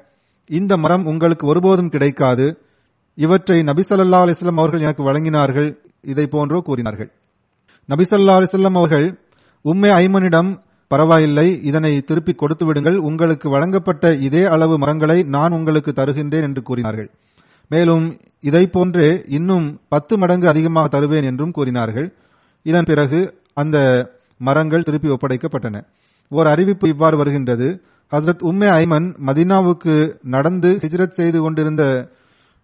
இந்த மரம் உங்களுக்கு ஒருபோதும் கிடைக்காது. இவற்றை நபிசல்லா அலிஸ்லாம் அவர்கள் எனக்கு வழங்கினார்கள். இதை போன்றோ கூறினார்கள். நபிசல்லா அலிஸ்லாம் அவர்கள் உம்மே ஐமனிடம் பரவாயில்லை இதனை திருப்பிக் கொடுத்து விடுங்கள். உங்களுக்கு வழங்கப்பட்ட இதே அளவு மரங்களை நான் உங்களுக்கு தருகின்றேன் என்று கூறினார்கள். மேலும் இதை போன்றே இன்னும் பத்து மடங்கு அதிகமாக தருவேன் என்றும் கூறினார்கள். இதன் பிறகு அந்த மரங்கள் திருப்பி ஒப்படைக்கப்பட்டன. ஓர் அறிவிப்பு இவ்வாறு வருகின்றது. ஹசரத் உம்மே ஐமன் மதினாவுக்கு நடந்து ஹிஜ்ரத் செய்து கொண்டிருந்த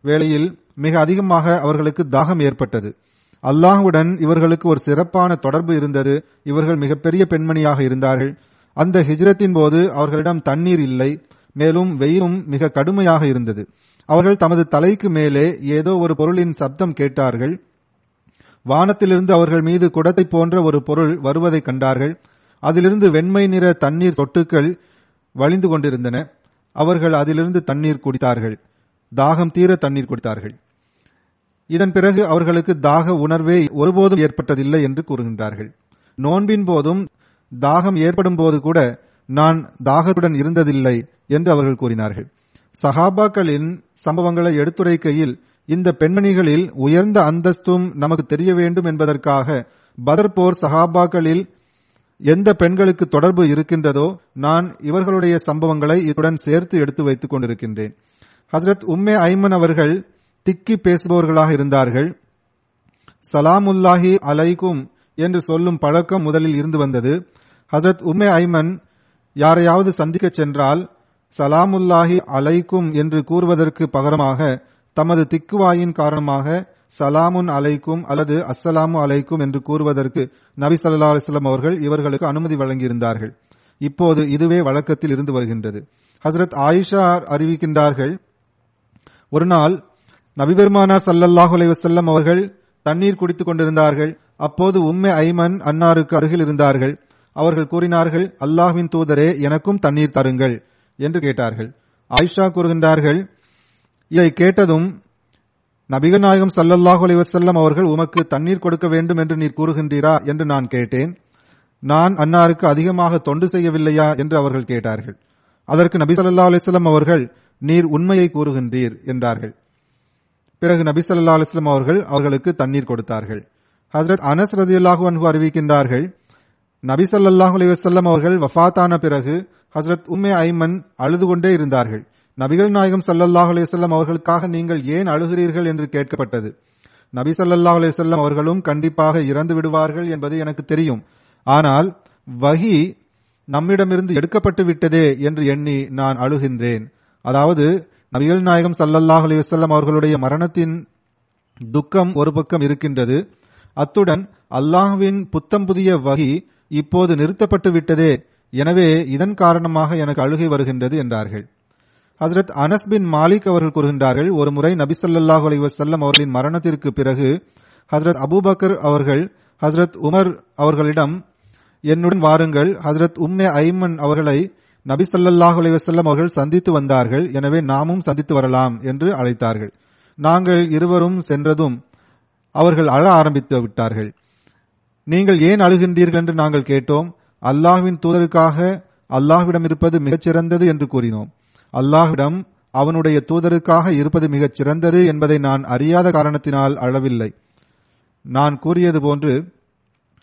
வேளையில் மிக அதிகமாக அவர்களுக்கு தாகம் ஏற்பட்டது. அல்லாஹுடன் இவர்களுக்கு ஒரு சிறப்பான தொடர்பு இருந்தது. இவர்கள் மிகப்பெரிய பெண்மணியாக இருந்தார்கள். அந்த ஹிஜ்ரத்தின் போது அவர்களிடம் தண்ணீர் இல்லை. மேலும் வெயிலும் மிக கடுமையாக இருந்தது. அவர்கள் தமது தலைக்கு மேலே ஏதோ ஒரு பொருளின் சப்தம் கேட்டார்கள். வானத்திலிருந்து அவர்கள் மீது குடத்தை போன்ற ஒரு பொருள் வருவதை கண்டார்கள். அதிலிருந்து வெண்மை நிற தண்ணீர் தொட்டுக்கள் வழிந்து கொண்டிருந்தன. அவர்கள் அதிலிருந்து தண்ணீர் குடித்தார்கள். தாகம் தீர தண்ணீர் குடித்தார்கள். இதன் பிறகு அவர்களுக்கு தாக உணர்வே ஒருபோதும் ஏற்பட்டதில்லை என்று கூறுகின்றார்கள். நோன்பின் போதும் தாகம் ஏற்படும் போது கூட நான் தாகத்துடன் இருந்ததில்லை என்று அவர்கள் கூறினார்கள். சஹாபாக்களின் சம்பவங்களை எடுத்துரைக்கையில் இந்த பெண்மணிகளில் உயர்ந்த அந்தஸ்தும் நமக்கு தெரிய வேண்டும் என்பதற்காக பதர் போர் சஹாபாக்களில் எந்த பெண்களுக்கு தொடர்பு இருக்கின்றதோ நான் இவர்களுடைய சம்பவங்களை இதுடன் சேர்த்து எடுத்து வைத்துக் கொண்டிருக்கின்றேன். ஹசரத் உம்மே ஐமன் அவர்கள் திக்கி பேசுபவர்களாக இருந்தார்கள். சலாமுல்லாஹி அலைக்கும் என்று சொல்லும் பழக்கம் முதலில் இருந்து வந்தது. ஹசரத் உமே ஐமன் யாரையாவது சந்திக்க சென்றால் சலாமுல்லாஹி அலைக்கும் என்று கூறுவதற்கு பகரமாக தமது திக்குவாயின் காரணமாக சலாமுன் அலைக்கும் அல்லது அஸ்ஸலாமு அலைக்கும் என்று கூறுவதற்கு நபி சல்லா அலிஸ்லாம் அவர்கள் இவர்களுக்கு அனுமதி வழங்கியிருந்தார்கள். இப்போது இதுவே வழக்கத்தில் இருந்து வருகின்றது. ஹசரத் ஆயிஷா அறிவிக்கின்றார்கள் ஒரு நாள் நபிபெருமானார் சல்லல்லாஹு அலைவசல்லம் அவர்கள் தண்ணீர் குடித்துக் கொண்டிருந்தார்கள். அப்போது உம்மை ஐமன் அன்னாருக்கு அருகில் இருந்தார்கள். அவர்கள் கூறினார்கள் அல்லாஹ்வின் தூதரே எனக்கும் தண்ணீர் தருங்கள் என்று கேட்டார்கள். ஆயிஷா கூறுகின்றார்கள் இதை கேட்டதும் நபிகள் நாயகம் ஸல்லல்லாஹு அலைஹி அவர்கள் உமக்கு தண்ணீர் கொடுக்க வேண்டும் என்று நீர் கூறுகின்றீரா என்று நான் கேட்டேன். நான் அன்னாருக்கு அதிகமாக தொண்டு செய்யவில்லையா? என்று அவர்கள் கேட்டார்கள். அதற்கு நபி சல்லா அலைஹி அவர்கள் நீர் உண்மையை கூறுகின்றீர் என்றார்கள். பிறகு நபி ஸல்லல்லாஹு அலைஹி அவர்கள் அவர்களுக்கு தண்ணீர் கொடுத்தார்கள். ஹசரத் அனஸ் ரதியல்லாஹு அன்ஹு அறிவிக்கின்றார்கள் நபி ஸல்லல்லாஹு அலைஹி அவர்கள் வஃபாத்தான பிறகு ஹசரத் உம்மே ஐமன் அழுது கொண்டே இருந்தார்கள். நபிகள் நாயகம் ஸல்லல்லாஹு அலிவசல்லம் அவர்களுக்காக நீங்கள் ஏன் அழுகிறீர்கள் என்று கேட்கப்பட்டது. நபி ஸல்லல்லாஹு அவர்களும் கண்டிப்பாக இறந்து விடுவார்கள் என்பது எனக்கு தெரியும். ஆனால் வஹி நம்மிடமிருந்து எடுக்கப்பட்டு விட்டதே என்று எண்ணி நான் அழுகின்றேன். அதாவது நபிகள் நாயகம் சல்லல்லாஹ் அலைஹி வஸல்லம் அவர்களுடைய மரணத்தின் துக்கம் ஒரு பக்கம் இருக்கின்றது. அத்துடன் அல்லாஹ்வின் புத்தம் புதிய வகி இப்போது நிறுத்தப்பட்டு விட்டதே. எனவே இதன் காரணமாக எனக்கு அழுகை வருகின்றது என்றார்கள். ஹசரத் அனஸ் பின் மாலிக் அவர்கள் கூறுகின்றார்கள் ஒரு முறை நபி ஸல்லல்லாஹு அலைஹி அவர்களின் மரணத்திற்கு பிறகு ஹசரத் அபூபக்கர் அவர்கள் ஹசரத் உமர் அவர்களிடம் என்னுடன் வாருங்கள் ஹசரத் உம்மே ஐமன் அவர்களை நபி சல்லாஹ் அலைஹி அவர்கள் சந்தித்து வந்தார்கள். எனவே நாமும் சந்தித்து வரலாம் என்று அழைத்தார்கள். நாங்கள் இருவரும் சென்றதும் அவர்கள் அழ ஆரம்பித்து விட்டார்கள். நீங்கள் ஏன் அழுகின்றீர்கள் என்று நாங்கள் கேட்டோம். அல்லாஹ்வின் தூதருக்காக அல்லாஹ்விடம் இருப்பது மிகச்சிறந்தது என்று கூறினோம். அல்லாஹ்விடம் அவனுடைய தூதருக்காக இருப்பது மிகச் சிறந்தது என்பதை நான் அறியாத காரணத்தினால் அழவில்லை. நான் கூறியது போன்று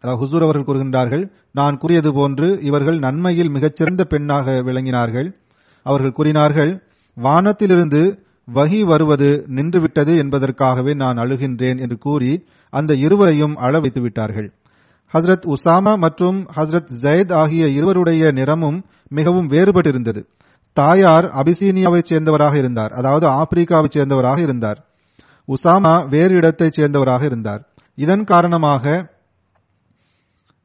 அதாவது ஹுசூர் அவர்கள் கூறுகின்றார்கள் நான் கூறியது போன்று இவர்கள் நன்மையில் மிகச்சிறந்த பெண்ணாக விளங்கினார்கள். அவர்கள் கூறினார்கள் வானத்திலிருந்து வகி வருவது நின்றுவிட்டது என்பதற்காகவே நான் அழுகின்றேன் என்று கூறி அந்த இருவரையும் அழ வைத்து விட்டார்கள். ஹஸ்ரத் உசாமா மற்றும் ஹஸ்ரத் ஜயத் ஆகிய இருவருடைய நிறமும் மிகவும் வேறுபட்டிருந்தது. தாயார் அபிசீனியாவைச் சேர்ந்தவராக இருந்தார் அதாவது ஆப்பிரிக்காவைச் சேர்ந்தவராக இருந்தார். உசாமா வேறு இடத்தைச் சேர்ந்தவராக இருந்தார். இதன் காரணமாக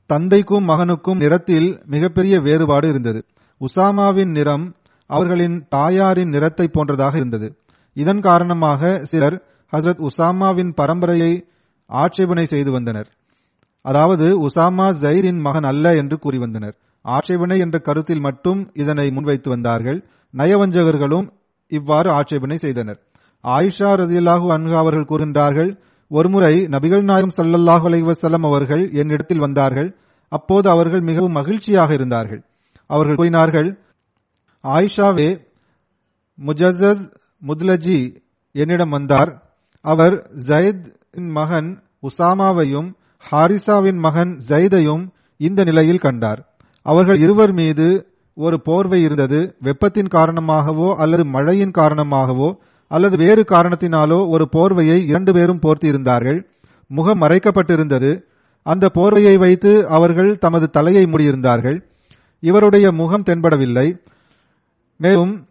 தந்தைக்கும் மகனுக்கும் நிறத்தில் மிகப்பெரிய வேறுபாடு இருந்தது. உசாமாவின் நிறம் அவர்களின் தாயாரின் நிறத்தை போன்றதாக இருந்தது. இதன் காரணமாக சிலர் ஹசரத் உசாமாவின் பரம்பரையை ஆட்சேபனை செய்து வந்தனர். அதாவது உசாமா ஜைரின் மகன் அல்ல என்று கூறி வந்தனர். ஆட்சேபனை என்ற கருத்தில் மட்டும் இதனை முன்வைத்து வந்தார்கள். நயவஞ்சகர்களும் இவ்வாறு ஆட்சேபனை செய்தனர். ஆயிஷா ரதியல்லாஹு அன்ஹா அவர்கள் கூறுகின்றார்கள் ஒருமுறை நபிகள் நாயகம் சல்லல்லாஹு அலைவசல்லம் அவர்கள் என்னிடத்தில் வந்தார்கள். அப்போது அவர்கள் மிகவும் மகிழ்ச்சியாக இருந்தார்கள். அவர்கள் கூறினார்கள் ஆயிஷாவே முஜஸஸ் முத்லஜி என்னிடம் வந்தார். அவர் ஜயத் மகன் உசாமாவையும் ஹாரிசாவின் மகன் ஜைதையும் இந்த நிலையில் கண்டார். அவர்கள் இருவர் மீது ஒரு போர்வை இருந்தது. வெப்பத்தின் காரணமாகவோ அல்லது மழையின் காரணமாகவோ அல்லது வேறு காரணத்தினாலோ ஒரு போர்வையை இரண்டு பேரும் போர்த்தியிருந்தார்கள். முகம் மறைக்கப்பட்டிருந்தது. அந்த போர்வையை வைத்து அவர்கள் தமது தலையை மூடியிருந்தார்கள். இவருடைய முகம் தென்படவில்லை. மேலும்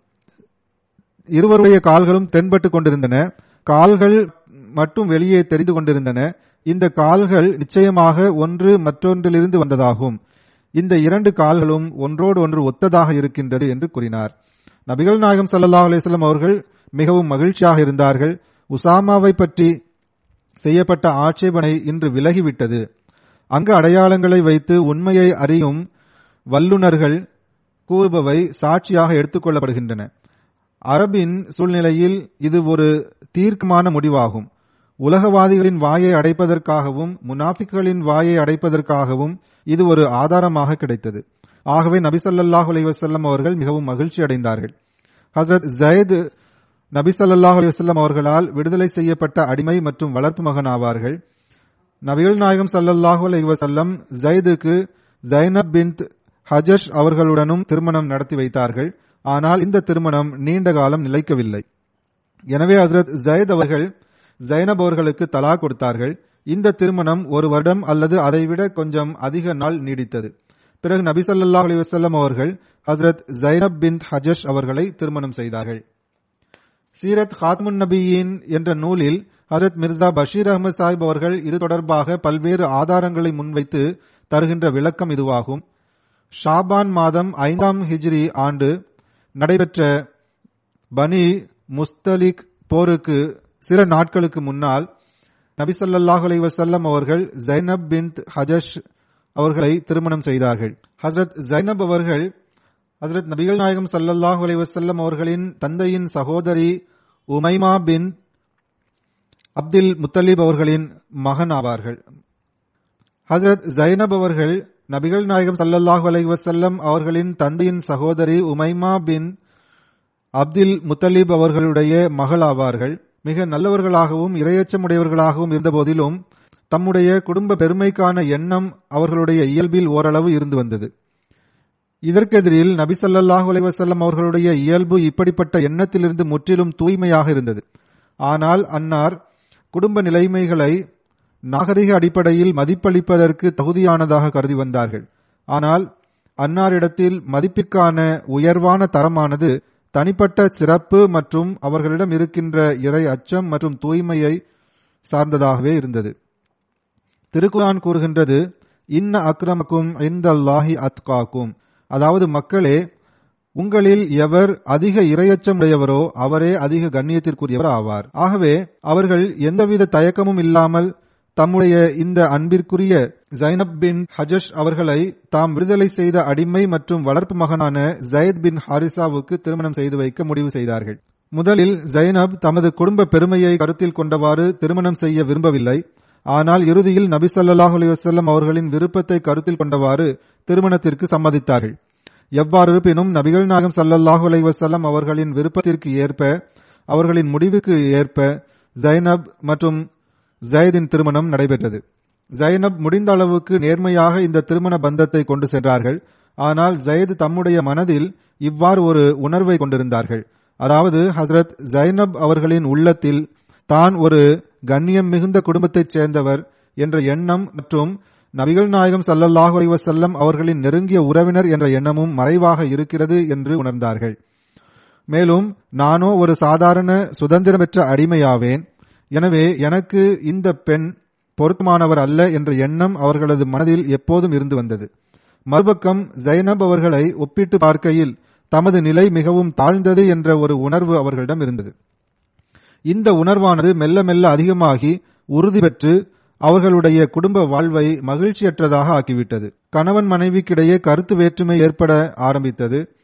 இருவருடைய கால்களும் தென்பட்டுக் கொண்டிருந்தன. கால்கள் மட்டும் வெளியே தெரிந்து கொண்டிருந்தன. இந்த கால்கள் நிச்சயமாக ஒன்று மற்றொன்றிலிருந்து வந்ததாகும். இந்த இரண்டு கால்களும் ஒன்றோடு ஒன்று ஒத்ததாக இருக்கின்றது என்று கூறினார். நபிகள் நாயகம் சல்லா அலிஸ்லாம் அவர்கள் மிகவும் மகிழ்ச்சியாக இருந்தார்கள். உசாமாவை பற்றி செய்யப்பட்ட ஆட்சேபனை இன்று விலகிவிட்டது. அங்கு அடையாளங்களை வைத்து உண்மையை அறியும் வல்லுனர்கள் கூறுபவை சாட்சியாக எடுத்துக்கொள்ளப்படுகின்றன அரபின் சூழ்நிலையில் இது ஒரு தீர்க்கமான முடிவாகும். உலகவாதிகளின் வாயை அடைப்பதற்காகவும் முனாஃபிக்களின் வாயை அடைப்பதற்காகவும் இது ஒரு ஆதாரமாக கிடைத்தது. ஆகவே நபிசல்லாஹ் அலைவசல்லம் அவர்கள் மிகவும் மகிழ்ச்சி அடைந்தார்கள் ஹசரத் ஜயது நபி ஸல்லல்லாஹு அலைஹி அவர்களால் விடுதலை செய்யப்பட்ட அடிமை மற்றும் வளர்ப்பு மகன் ஆவார்கள் நபிகள் நாயகம் சல்லல்லாஹு அலைஹி வஸல்லம் ஜயதுக்கு ஜைனப் பின்த் ஹஜஷ் அவர்களுடனும் திருமணம் நடத்தி வைத்தார்கள். ஆனால் இந்த திருமணம் நீண்ட காலம் நிலைக்கவில்லை. எனவே ஹசரத் ஜயத் அவர்கள் ஜைனப் அவர்களுக்கு தலா கொடுத்தார்கள். இந்த திருமணம் ஒரு வருடம் அல்லது அதைவிட கொஞ்சம் அதிக நாள் நீடித்தது. பிறகு நபி ஸல்லல்லாஹு அலைஹி அவர்கள் ஹசரத் ஜைனப் பின் ஹஜஷ் அவர்களை திருமணம் செய்தார்கள். சீரத் ஹாத்முன் நபியின் என்ற நூலில் ஹசரத் மிர்சா பஷீர் அகமது சாஹிப் அவர்கள் இது தொடர்பாக பல்வேறு ஆதாரங்களை முன்வைத்து தருகின்ற விளக்கம் இதுவாகும். ஷாபான் மாதம் ஐந்தாம் ஹிஜ்ரி ஆண்டு நடைபெற்ற பனி முஸ்தலிக் போருக்கு சில நாட்களுக்கு முன்னால் நபிசல்லாஹ் அலைஹி வஸல்லம் அவர்கள் ஜைனப் பின் ஹஜஷ் அவர்களை திருமணம் செய்தார்கள். ஹசரத் ஜைனப் அவர்கள் ஹசரத் நபிகள் நாயகம் ஸல்லல்லாஹு அலைவசல்லம் அவர்களின் தந்தையின் சகோதரி உமைமா பின் அப்துல் முத்தலிப் அவர்களின் மகன் ஆவார்கள். ஹசரத் ஜைனப் அவர்கள் நபிகள் நாயகம் சல்லல்லாஹு அலைவசல்லம் அவர்களின் தந்தையின் சகோதரி உமைமா பின் அப்துல் முத்தலிப் அவர்களுடைய மகள் ஆவார்கள். மிக நல்லவர்களாகவும் இரையச்சமுடையவர்களாகவும் இருந்தபோதிலும் தம்முடைய குடும்ப பெருமைக்கான எண்ணம் அவர்களுடைய இயல்பில் ஓரளவு இருந்து வந்தது. இதற்கெதிரில் நபிசல்லாஹு அலைவசல்லம் அவர்களுடைய இயல்பு இப்படிப்பட்ட எண்ணத்திலிருந்து முற்றிலும் தூய்மையாக இருந்தது. ஆனால் அன்னார் குடும்ப நிலைமைகளை நாகரிக அடிப்படையில் மதிப்பளிப்பதற்கு தகுதியானதாக கருதி வந்தார்கள். ஆனால் அன்னாரிடத்தில் மதிப்பிற்கான உயர்வான தரமானது தனிப்பட்ட சிறப்பு மற்றும் அவர்களிடம் இருக்கின்ற இறை அச்சம் மற்றும் தூய்மையை சார்ந்ததாகவே இருந்தது. திருக்குரான் கூறுகின்றது இன்ன அக்ரமக்கும் இந்தல்லாஹி அத்காக்கும். அதாவது மக்களே உங்களில் எவர் அதிக இரையச்சம் உடையவரோ அவரே அதிக கண்ணியத்திற்குரியவர் ஆவார். ஆகவே அவர்கள் எந்தவித தயக்கமும் இல்லாமல் தம்முடைய இந்த அன்பிற்குரிய ஜைனப் பின் ஹஜஷ் அவர்களை தாம் விடுதலை செய்த அடிமை மற்றும் வளர்ப்பு மகனான ஜயத் பின் ஹாரிசாவுக்கு திருமணம் செய்து வைக்க முடிவு செய்தார்கள். முதலில் ஜைனப் தமது குடும்ப பெருமையை கருத்தில் கொண்டவாறு திருமணம் செய்ய விரும்பவில்லை. ஆனால் இறுதியில் நபி ஸல்லல்லாஹு அலைஹி அவர்களின் விருப்பத்தை கருத்தில் கொண்டவாறு திருமணத்திற்கு சம்மதித்தார்கள். எவ்வாறு இருப்பினும் நபிகள் நாயகம் சல்லல்லாஹு அலைவசல்லம் அவர்களின் விருப்பத்திற்கு ஏற்ப அவர்களின் முடிவுக்கு ஏற்ப ஜைனப் மற்றும் ஜயதின் திருமணம் நடைபெற்றது. ஜைனப் முடிந்த அளவுக்கு நேர்மையாக இந்த திருமண பந்தத்தை கொண்டு சென்றார்கள். ஆனால் ஜயத் தம்முடைய மனதில் இவ்வாறு ஒரு உணர்வை கொண்டிருந்தார்கள். அதாவது ஹசரத் ஜைனப் அவர்களின் உள்ளத்தில் தான் ஒரு கண்ணியம் மிகுந்த குடும்பத்தைச் சேர்ந்தவர் என்ற எண்ணம் மற்றும் நபிகள் நாயகம் ஸல்லல்லாஹு செல்லம் அவர்களின் நெருங்கிய உறவினர் என்ற எண்ணமும் மறைவாக இருக்கிறது என்று உணர்ந்தார்கள். மேலும் நானோ ஒரு சாதாரண சுதந்திரமற்ற அடிமையாவேன். எனவே எனக்கு இந்த பெண் பொருத்தமானவர் அல்ல என்ற எண்ணம் அவர்களது மனதில் எப்போதும் இருந்து வந்தது. மறுபக்கம் ஜைனப் அவர்களை ஒப்பிட்டு பார்க்கையில் தமது நிலை மிகவும் தாழ்ந்தது என்ற ஒரு உணர்வு அவர்களிடம் இருந்தது. இந்த உணர்வானது மெல்ல மெல்ல அதிகமாகி உறுதி பெற்று அவர்களுடைய குடும்ப வாழ்வை மகிழ்ச்சியற்றதாக ஆக்கிவிட்டது. கணவன் மனைவிக்கிடையே கருத்து வேற்றுமை ஏற்பட ஆரம்பித்தது.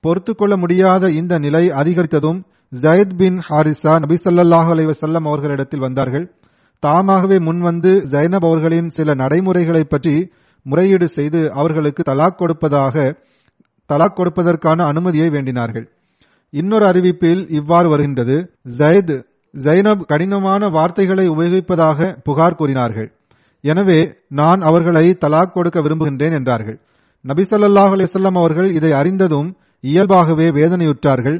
பொறுத்துக்கொள்ள முடியாத இந்த நிலை அதிகரித்ததும் ஜயத் பின் ஹாரிசா நபிசல்லாஹ் அலைவசல்லம் அவர்களிடத்தில் வந்தார்கள். தாமாகவே முன்வந்து ஜைனப் அவர்களின் சில நடைமுறைகளை பற்றி முறையீடு செய்து அவர்களுக்கு தலாக் கொடுப்பதாக தலாக் கொடுப்பதற்கான அனுமதியை வேண்டினார்கள். இன்னொரு அறிவிப்பில் இவ்வாறு வருகின்றது. ஜயத் ஜைனப் கடினமான வார்த்தைகளை உபயோகிப்பதாக புகார் கூறினார்கள். எனவே நான் அவர்களை தலாக் கொடுக்க விரும்புகின்றேன் என்றார்கள். நபிசல்லாஹ் அலிசல்லாம் அவர்கள் இதை அறிந்ததும் இயல்பாகவே வேதனையுற்றார்கள்.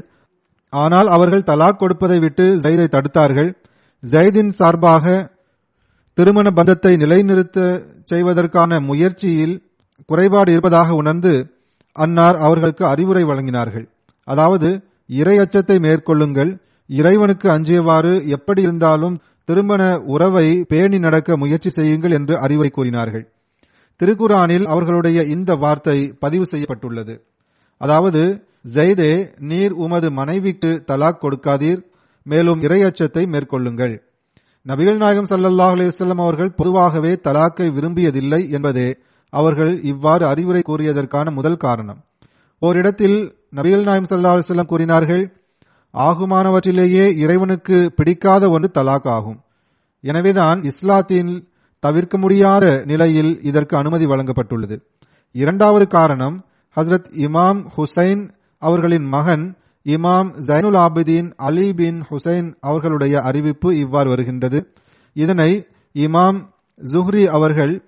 ஆனால் அவர்கள் தலாக் கொடுப்பதை விட்டு ஜெயிதை தடுத்தார்கள். ஜெய்தின் சார்பாக திருமண பந்தத்தை நிலைநிறுத்த செய்வதற்கான முயற்சியில் குறைபாடு இருப்பதாக உணர்ந்து அன்னார் அவர்களுக்கு அறிவுரை வழங்கினார்கள். அதாவது இறை அச்சத்தை மேற்கொள்ளுங்கள். இறைவனுக்கு அஞ்சியவாறு எப்படி இருந்தாலும் திருமண உறவை பேணி நடக்க முயற்சி செய்யுங்கள் என்று அறிவுரை கூறினார்கள். திருக்குரானில் அவர்களுடைய இந்த வார்த்தை பதிவு செய்யப்பட்டுள்ளது. அதாவது ஜெய்தே நீர் உமது மனைவிக்கு தலாக் கொடுக்காதீர். மேலும் இறை அச்சத்தை மேற்கொள்ளுங்கள். நபிகள் நாயகம் ஸல்லல்லாஹு அலைஹி அவர்கள் பொதுவாகவே தலாக்கை விரும்பியதில்லை என்பதே அவர்கள் இவ்வாறு அறிவுரை கூறியதற்கான முதல் காரணம். ஓரிடத்தில் நபிகள் நாயம் சல்லா அலுவலம் கூறினார்கள் ஆகுமானவற்றிலேயே இறைவனுக்கு பிடிக்காத ஒன்று தலாக் ஆகும் எனவேதான் இஸ்லாத்தின் தவிர்க்க முடியாத நிலையில் இதற்கு அனுமதி வழங்கப்பட்டுள்ளது. இரண்டாவது காரணம் ஹஸ்ரத் இமாம் ஹுசைன் அவர்களின் மகன் இமாம் ஜைனுல் ஆபிதீன் அலி பின் ஹுசைன் அவர்களுடைய அறிவிப்பு இவ்வாறு வருகின்றது. இதனை இமாம் ஜுஹ்ரி அவர்கள்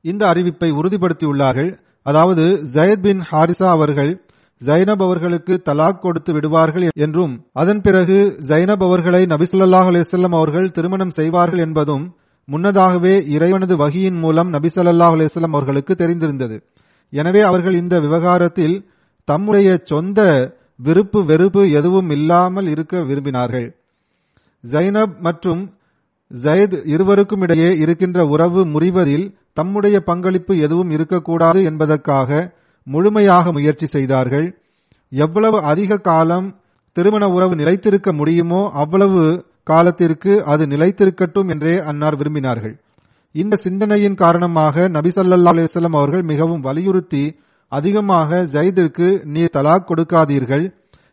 இந்த அறிவிப்பை உறுதிப்படுத்தியுள்ளார்கள். அதாவது ஜயத் பின் ஹாரிசா அவர்கள் ஜைனப் அவர்களுக்கு தலாக் கொடுத்து விடுவார்கள் என்றும் அதன் பிறகு ஜைனப் அவர்களை நபிசல்லாஹ் அலிசல்லம் அவர்கள் திருமணம் செய்வார்கள் என்பதும் முன்னதாகவே இறைவனது வகியின் மூலம் நபிசல்லாஹ் அலிசல்லம் அவர்களுக்கு தெரிந்திருந்தது. எனவே அவர்கள் இந்த விவகாரத்தில் தம்முடைய சொந்த விருப்பு வெறுப்பு எதுவும் இல்லாமல் இருக்க விரும்பினார்கள். ஜைனப் மற்றும் ஜயத் இருவருக்கும் இடையே இருக்கின்ற உறவு முறிவதில் தம்முடைய பங்களிப்பு எதுவும் இருக்கக்கூடாது என்பதற்காக முழுமையாக முயற்சி செய்தார்கள். எவ்வளவு அதிக காலம் திருமண உறவு நிலைத்திருக்க முடியுமோ அவ்வளவு காலத்திற்கு அது நிலைத்திருக்கட்டும் என்றே அன்னார் விரும்பினார்கள். இந்த சிந்தனையின் காரணமாக நபிசல்லா ஸல்லல்லாஹு அவர்கள் மிகவும் வலியுறுத்தி அதிகமாக ஜைதிற்கு நீர் தலாக் கொடுக்காதீர்கள்.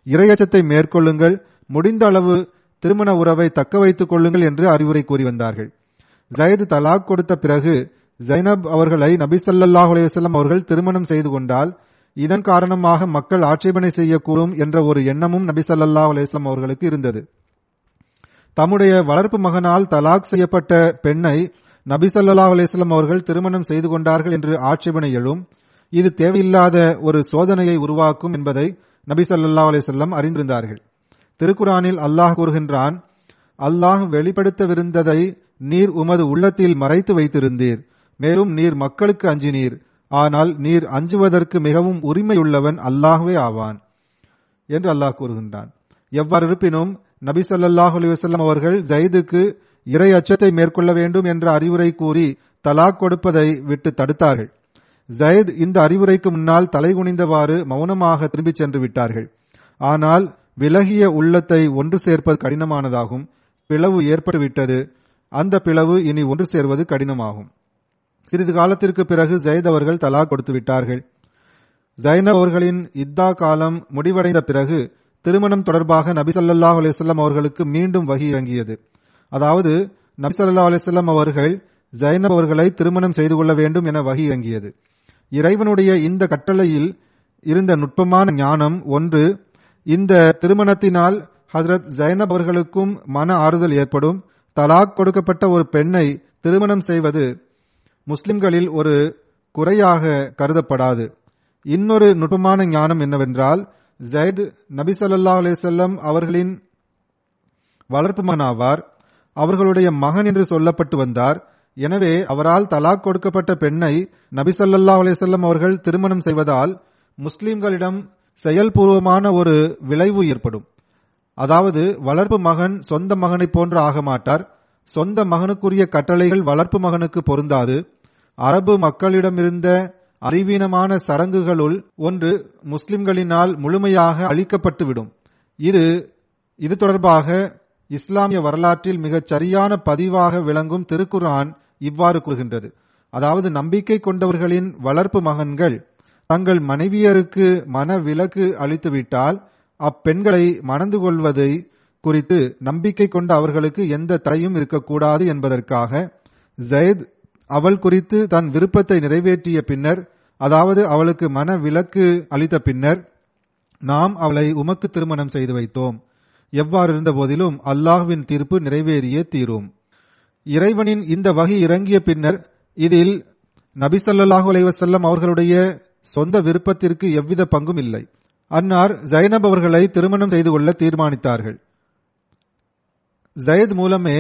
இரையச்சத்தை மேற்கொள்ளுங்கள். முடிந்த அளவு திருமண உறவை தக்க வைத்துக் கொள்ளுங்கள் என்று அறிவுரை கூறி வந்தார்கள். ஜயது தலாக் கொடுத்த பிறகு ஜைனப் அவர்களை நபிசல்லாஹ் ஸல்லல்லாஹு அவர்கள் திருமணம் செய்து கொண்டால் இதன் காரணமாக மக்கள் ஆட்சேபனை செய்யக்கூடும் என்ற ஒரு எண்ணமும் நபி ஸல்லல்லாஹு அவர்களுக்கு இருந்தது. தம்முடைய வளர்ப்பு மகனால் தலாக் செய்யப்பட்ட பெண்ணை நபி ஸல்லல்லாஹு அவர்கள் திருமணம் செய்து கொண்டார்கள் என்று ஆட்சேபனை எழும். இது தேவையில்லாத ஒரு சோதனையை உருவாக்கும் என்பதை நபி ஸல்லல்லாஹு அலைஹி அறிந்திருந்தார்கள். திருக்குரானில் அல்லாஹ் கூறுகின்றான் அல்லாஹ் வெளிப்படுத்தவிருந்ததை நீர் உமது உள்ளத்தில் மறைத்து வைத்திருந்தீர். மேலும் நீர் மக்களுக்கு அஞ்சினீர். ஆனால் நீர் அஞ்சுவதற்கு மிகவும் உரிமையுள்ளவன் அல்லாஹ்வே ஆவான் என்று அல்லாஹ் கூறுகின்றான். எவ்வாறு இருப்பினும் நபி சல்லாஹ் அலைஹி அவர்கள் ஜைதுக்கு இறை அச்சத்தை மேற்கொள்ள வேண்டும் என்ற அறிவுரை கூறி தலாக் கொடுப்பதை விட்டு தடுத்தார்கள். ஜயத் இந்த அறிவுரைக்கு முன்னால் தலைகுனிந்தவாறு மௌனமாக திரும்பிச் சென்று விட்டார்கள். ஆனால் விலகிய உள்ளத்தை ஒன்று சேர்ப்பது கடினமானதாகும். பிளவு ஏற்பட்டுவிட்டது. அந்த பிளவு இனி ஒன்று சேர்வது கடினமாகும். சிறிது காலத்திற்கு பிறகு ஜயத் அவர்கள் தலாக் கொடுத்து விட்டார்கள். ஜைனப் அவர்களின் இத்தா காலம் முடிவடைந்த பிறகு திருமணம் தொடர்பாக நபிசல்லா அலிசல்லாம் அவர்களுக்கு மீண்டும் வகி இறங்கியது. அதாவது நபிசல்லா அலிசல்லாம் அவர்கள் ஜைனப் அவர்களை திருமணம் செய்து கொள்ள வேண்டும் என வகி இறங்கியது. இறைவனுடைய இந்த கட்டளையில் இருந்த நுட்பமான ஞானம் ஒன்று இந்த திருமணத்தினால் ஹசரத் ஜைனப் அவர்களுக்கும் மன ஆறுதல் ஏற்படும். தலாக் கொடுக்கப்பட்ட ஒரு பெண்ணை திருமணம் செய்வது முஸ்லிம்களில் ஒரு குறையாக கருதப்படாது. இன்னொரு நுட்பமான ஞானம் என்னவென்றால் ஜைத் நபி ஸல்லல்லாஹு அவர்களின் வளர்ப்பு மகனாவார் அவர்களுடைய மகன் என்று சொல்லப்பட்டு வந்தார். எனவே அவரால் தலாக் கொடுக்கப்பட்ட பெண்ணை நபி ஸல்லல்லாஹு அவர்கள் திருமணம் செய்வதால் முஸ்லிம்களிடம் செயல்பூர்வமான ஒரு விளைவு ஏற்படும். அதாவது வளர்ப்பு மகன் சொந்த மகனைப் போன்று ஆக மாட்டார். சொந்த மகனுக்குரிய கட்டளைகள் வளர்ப்பு மகனுக்கு பொருந்தாது. அரபு மக்களிடமிருந்த அறிவீனமான சடங்குகளுள் ஒன்று முஸ்லிம்களினால் முழுமையாக அழிக்கப்பட்டுவிடும். இது இது தொடர்பாக இஸ்லாமிய வரலாற்றில் மிகச் சரியான பதிவாக விளங்கும் திருக்குர்ஆன் இவ்வாறு கூறுகின்றது. அதாவது நம்பிக்கை கொண்டவர்களின் வளர்ப்பு மகன்கள் தங்கள் மனைவியருக்கு மன விலக்கு அளித்துவிட்டால் அப்பெண்களை மணந்து கொள்வதை குறித்து நம்பிக்கை கொண்ட அவர்களுக்கு எந்த தடையும் இருக்கக்கூடாது என்பதற்காக ஜயத் அவள் குறித்து தன் விருப்பத்தை நிறைவேற்றிய பின்னர் அதாவது அவளுக்கு மன விலக்கு அளித்த பின்னர் நாம் அவளை உமக்கு திருமணம் செய்து வைத்தோம். எவ்வாறு இருந்த போதிலும் அல்லாஹ்வின் தீர்ப்பு நிறைவேறியே தீரும். இறைவனின் இந்த வகை இறங்கிய பின்னர் இதில் நபிசல்லாஹு அலைவசல்லம் அவர்களுடைய சொந்த விருப்பத்திற்கு எவ்வித பங்கும் இல்லை. அன்னார் ஜைனப் அவர்களை திருமணம் செய்து கொள்ள தீர்மானித்தார்கள். ஜயத் மூலமே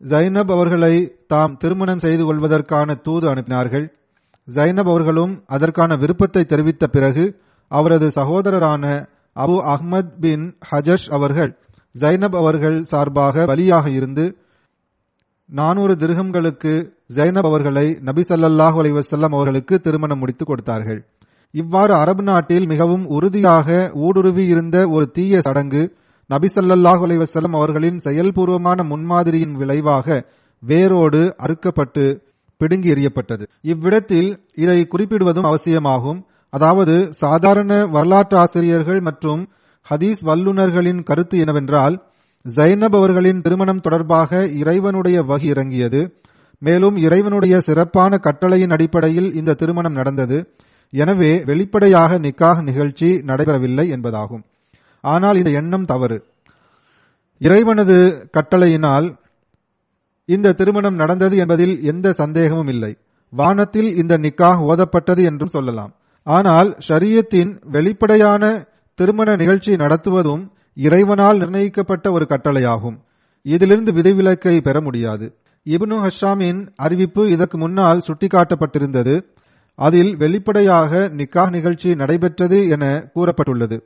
ஜைனப் அவர்களை தாம் திருமணம் செய்து கொள்வதற்கான தூது அனுப்பினார்கள். ஜைனப் அவர்களும் அதற்கான விருப்பத்தை தெரிவித்த பிறகு அவரது சகோதரரான அபு அஹ்மத் பின் ஹஜஷ் அவர்கள் ஜைனப் அவர்கள் சார்பாக பலியாக இருந்து நானூறு திருகங்களுக்கு ஜைனப் அவர்களை நபி ஸல்லல்லாஹு அலைஹி அவர்களுக்கு திருமணம் முடித்து கொடுத்தார்கள். இவ்வாறு அரபு நாட்டில் மிகவும் உறுதியாக ஊடுருவி இருந்த ஒரு தீய சடங்கு நபிசல்லாஹ் ஸல்லல்லாஹு அவர்களின் செயல்பூர்வமான முன்மாதிரியின் விளைவாக வேரோடு அறுக்கப்பட்டு பிடுங்கி எறியப்பட்டது. இவ்விடத்தில் இதை குறிப்பிடுவதும் அவசியமாகும். அதாவது சாதாரண வரலாற்று ஆசிரியர்கள் மற்றும் ஹதீஸ் வல்லுநர்களின் கருத்து என்னவென்றால் ஜைனப் அவர்களின் திருமணம் தொடர்பாக இறைவனுடைய வகி இறங்கியது. மேலும் இறைவனுடைய சிறப்பான கட்டளையின் அடிப்படையில் இந்த திருமணம் நடந்தது. எனவே வெளிப்படையாக நிக்காக நிகழ்ச்சி நடைபெறவில்லை என்பதாகும். ஆனால் இந்த எண்ணம் தவறு. இறைவனது கட்டளையினால் இந்த திருமணம் நடந்தது என்பதில் எந்த சந்தேகமும் இல்லை. வானத்தில் இந்த நிக்காஹ் ஓதப்பட்டது என்றும் சொல்லலாம். ஆனால் ஷரியத்தின் வெளிப்படையான திருமண நிகழ்ச்சி நடத்துவதும் இறைவனால் நிர்ணயிக்கப்பட்ட ஒரு கட்டளையாகும். இதிலிருந்து விதிவிலக்கை பெற முடியாது. இப்னு ஹஷாமின் அறிவிப்பு இதற்கு முன்னால் சுட்டிக்காட்டப்பட்டிருந்தது. அதில் வெளிப்படையாக நிக்காஹ் நிகழ்ச்சி நடைபெற்றது என கூறப்பட்டுள்ளது.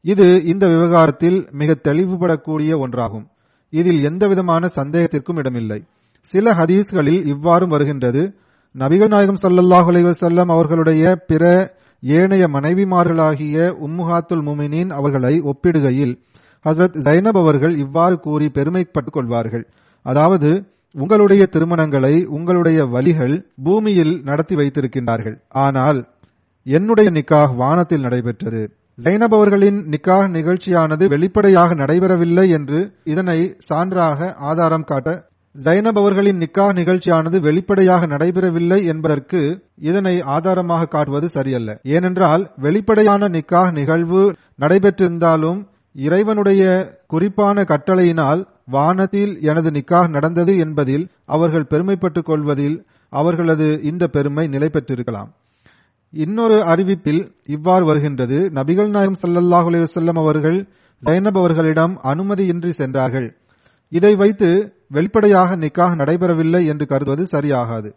இது இந்த விவகாரத்தில் மிக தெளிவுபடக்கூடிய ஒன்றாகும். இதில் எந்தவிதமான சந்தேகத்திற்கும் இடமில்லை. சில ஹதீஸ்களில் இவ்வாறும் வருகின்றது. நபிகள் நாயகம் ஸல்லல்லாஹு அலைவசல்லம் அவர்களுடைய பிற ஏனைய மனைவிமார்களாகிய உம்முஹாத்துல் முமினின் அவர்களை ஒப்பிடுகையில் ஹசரத் ஜைனப் அவர்கள் இவ்வாறு கூறி பெருமைப்பட்டுக் கொள்வார்கள். அதாவது உங்களுடைய திருமணங்களை உங்களுடைய வலிகள் பூமியில் நடத்தி வைத்திருக்கின்றார்கள். ஆனால் என்னுடைய நிக்காஹ் வானத்தில் நடைபெற்றது. ஜைனப் அவர்களின் நிக்காக நிகழ்ச்சியானது வெளிப்படையாக நடைபெறவில்லை என்று இதனை சான்றாக ஆதாரம் காட்ட ஜைனப் அவர்களின் நிக்காக நிகழ்ச்சியானது வெளிப்படையாக நடைபெறவில்லை என்பதற்கு இதனை ஆதாரமாக காட்டுவது சரியல்ல. ஏனென்றால் வெளிப்படையான நிக்காக நிகழ்வு நடைபெற்றிருந்தாலும் இறைவனுடைய குறிப்பான கட்டளையினால் வானத்தில் எனது நிக்காக நடந்தது என்பதில் அவர்கள் பெருமைப்பட்டுக் கொள்வதில் அவர்களது இந்த பெருமை நிலை பெற்றிருக்கலாம் இன்னொரு அறிவிப்பில் இவ்வாறு வருகின்றது. நபிகள் நாயகம் ஸல்லல்லாஹு அலைஹி அவர்கள் ஜைனப் அவர்களிடம் அனுமதியின்றி சென்றார்கள். இதை வைத்து வெளிப்படையாக நிக்காஹ் நடைபெறவில்லை என்று கருதுவது சரியாகாது.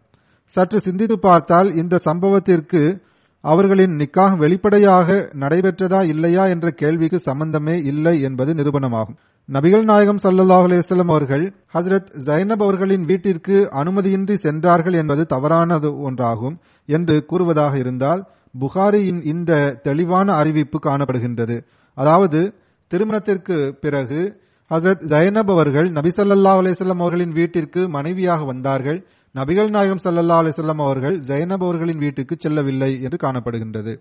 சற்று சிந்தித்து பார்த்தால் இந்த சம்பவத்திற்கு அவர்களின் நிக்காக வெளிப்படையாக நடைபெற்றதா இல்லையா என்ற கேள்விக்கு சம்பந்தமே இல்லை என்பது நிரூபணமாகும். நபிகள் நாயகம் சல்லாஹ் அலைஹி அவர்கள் ஹசரத் ஜைனப் அவர்களின் வீட்டிற்கு அனுமதியின்றி சென்றார்கள் என்பது தவறானது ஒன்றாகும். என்று கூறுவதாக இருந்தால் புகாரியின் இந்த தெளிவான அறிவிப்பு காணப்படுகின்றது. அதாவது திருமணத்திற்கு பிறகு ஹசரத் ஜைனப் அவர்கள் நபி ஸல்லல்லாஹு அவர்களின் வீட்டிற்கு மனைவியாக வந்தார்கள். நபிகள் நாயகம் சல்லா அலிசல்லாம் அவர்கள் ஜைனப் அவர்களின் வீட்டுக்கு செல்லவில்லை என்று காணப்படுகின்றது.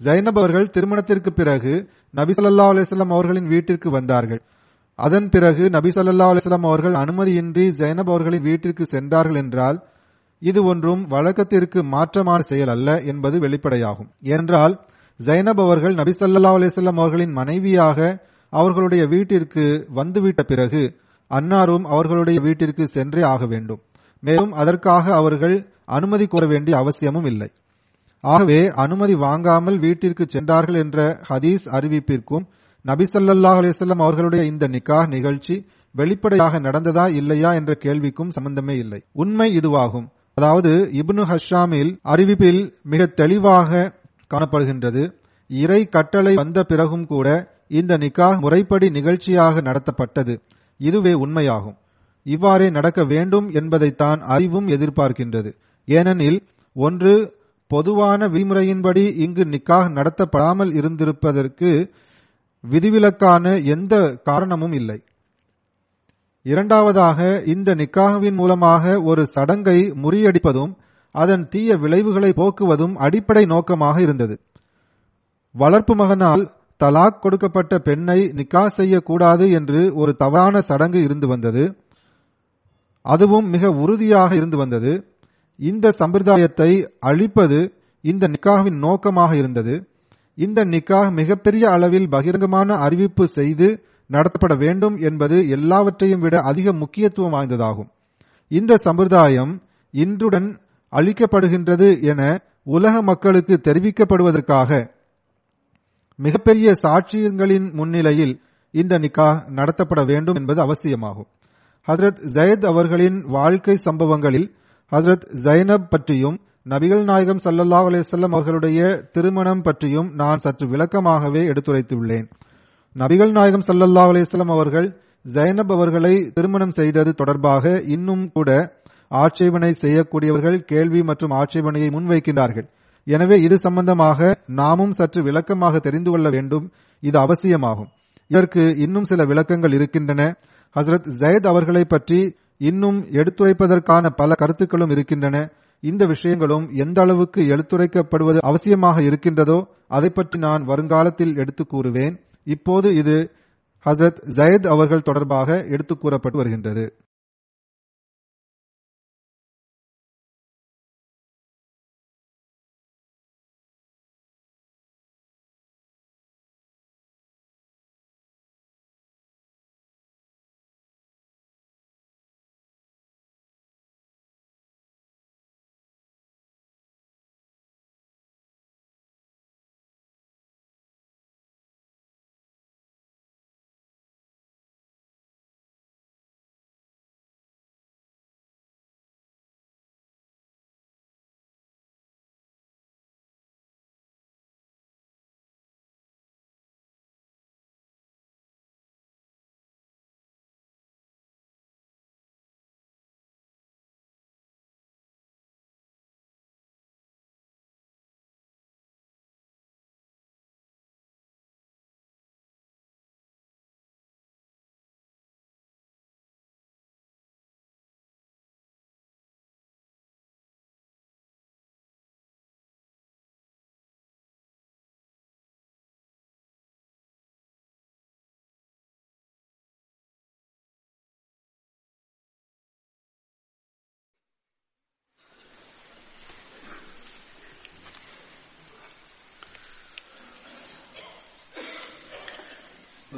ஜைனப் அவர்கள் திருமணத்திற்கு பிறகு நபி ஸல்லல்லாஹு அலைஹி அவர்களின் வீட்டிற்கு வந்தார்கள். அதன் பிறகு நபி சல்லா அலிஸ்லாம் அவர்கள் அனுமதியின்றி ஜைனப் அவர்களின் வீட்டிற்கு சென்றார்கள் என்றால் இது ஒன்றும் வழக்கத்திற்கு மாற்றமான செயல் அல்ல என்பது வெளிப்படையாகும். ஏனென்றால் ஜைனப் அவர்கள் நபிசல்லா அலிசல்லாம் அவர்களின் மனைவியாக அவர்களுடைய வீட்டிற்கு வந்துவிட்ட பிறகு அன்னாரும் அவர்களுடைய வீட்டிற்கு சென்றே ஆக வேண்டும். மேலும் அதற்காக அவர்கள் அனுமதி கோர வேண்டிய அவசியமும் இல்லை. ஆகவே அனுமதி வாங்காமல் வீட்டிற்கு சென்றார்கள் என்ற ஹதீஸ் அறிவிப்பிற்கும் நபிசல்லாஹ் அலிசல்லாம் அவர்களுடைய இந்த நிக்காஹ் நிகழ்ச்சி வெளிப்படையாக நடந்ததா இல்லையா என்ற கேள்விக்கும் சம்பந்தமே இல்லை. உண்மை இதுவாகும். அதாவது இப்னு ஹஷாமில் அறிவிப்பில் மிக தெளிவாக காணப்படுகின்றது. இறை கட்டளை வந்த பிறகும் கூட இந்த நிக்காஹ் முறைப்படி நிகழ்ச்சியாக நடத்தப்பட்டது. இதுவே உண்மையாகும். இவ்வாறே நடக்க வேண்டும் என்பதைத்தான் அறிவும் எதிர்பார்க்கின்றது. ஏனெனில் ஒன்று பொதுவான விதிமுறையின்படி இங்கு நிக்காக நடத்தப்படாமல் இருந்திருப்பதற்கு விதிவிலக்கான எந்த காரணமும் இல்லை. இரண்டாவதாக இந்த நிக்காஹ்வின் மூலமாக ஒரு சடங்கை முறியடிப்பதும் அதன் தீய விளைவுகளை போக்குவதும் அடிப்படை நோக்கமாக இருந்தது. வளர்ப்பு மகனால் தலாக் கொடுக்கப்பட்ட பெண்ணை நிக்கா செய்யக்கூடாது என்று ஒரு தவறான சடங்கு இருந்து வந்தது. அதுவும் மிக உறுதியாக இருந்து வந்தது. இந்த சம்பிரதாயத்தை அழிப்பது இந்த நிக்காவின் நோக்கமாக இருந்தது. இந்த நிக்காஹ் மிகப்பெரிய அளவில் பகிரங்கமான அறிவிப்பு செய்து நடத்தப்பட வேண்டும் என்பது எல்லாவற்றையும் விட அதிக முக்கியத்துவம் வாய்ந்ததாகும். இந்த சம்பிரதாயம் இன்றுடன் அளிக்கப்படுகின்றது என உலக மக்களுக்கு தெரிவிக்கப்படுவதற்காக மிகப்பெரிய சாட்சியங்களின் முன்னிலையில் இந்த நிக்கா நடத்தப்பட வேண்டும் என்பது அவசியமாகும். ஹசரத் ஜயத் அவர்களின் வாழ்க்கை சம்பவங்களில் ஹசரத் ஜைனப் பற்றியும் நபிகள் நாயகம் சல்லல்லா அலிசல்லம் அவர்களுடைய திருமணம் பற்றியும் நான் சற்று விளக்கமாகவே எடுத்துரைத்துள்ளேன். நபிகள் நாயகம் சல்லல்லா அலிஸ்லாம் அவர்கள் ஜைனப் அவர்களை திருமணம் செய்தது தொடர்பாக இன்னும் கூட ஆட்சேபனை செய்யக்கூடியவர்கள் கேள்வி மற்றும் ஆட்சேபனையை முன்வைக்கின்றார்கள். எனவே இது சம்பந்தமாக நாமும் சற்று விளக்கமாக தெரிந்து கொள்ள வேண்டும். இது அவசியமாகும். இதற்கு இன்னும் சில விளக்கங்கள் இருக்கின்றன. ஹசரத் ஜயத் அவர்களை பற்றி இன்னும் எடுத்துரைப்பதற்கான பல கருத்துக்களும் இருக்கின்றன. இந்த விஷயங்களும் எந்த அளவுக்கு எடுத்துரைக்கப்படுவது அவசியமாக இருக்கின்றதோ அதை பற்றி நான் வருங்காலத்தில் எடுத்து கூறுவேன். இப்போது இது ஹசரத் ஜயத் அவர்கள் தொடர்பாக எடுத்து கூறப்பட்டு வருகின்றது.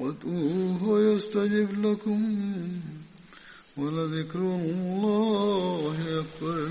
وادعوه يستجب لكم ولذكر الله أكبر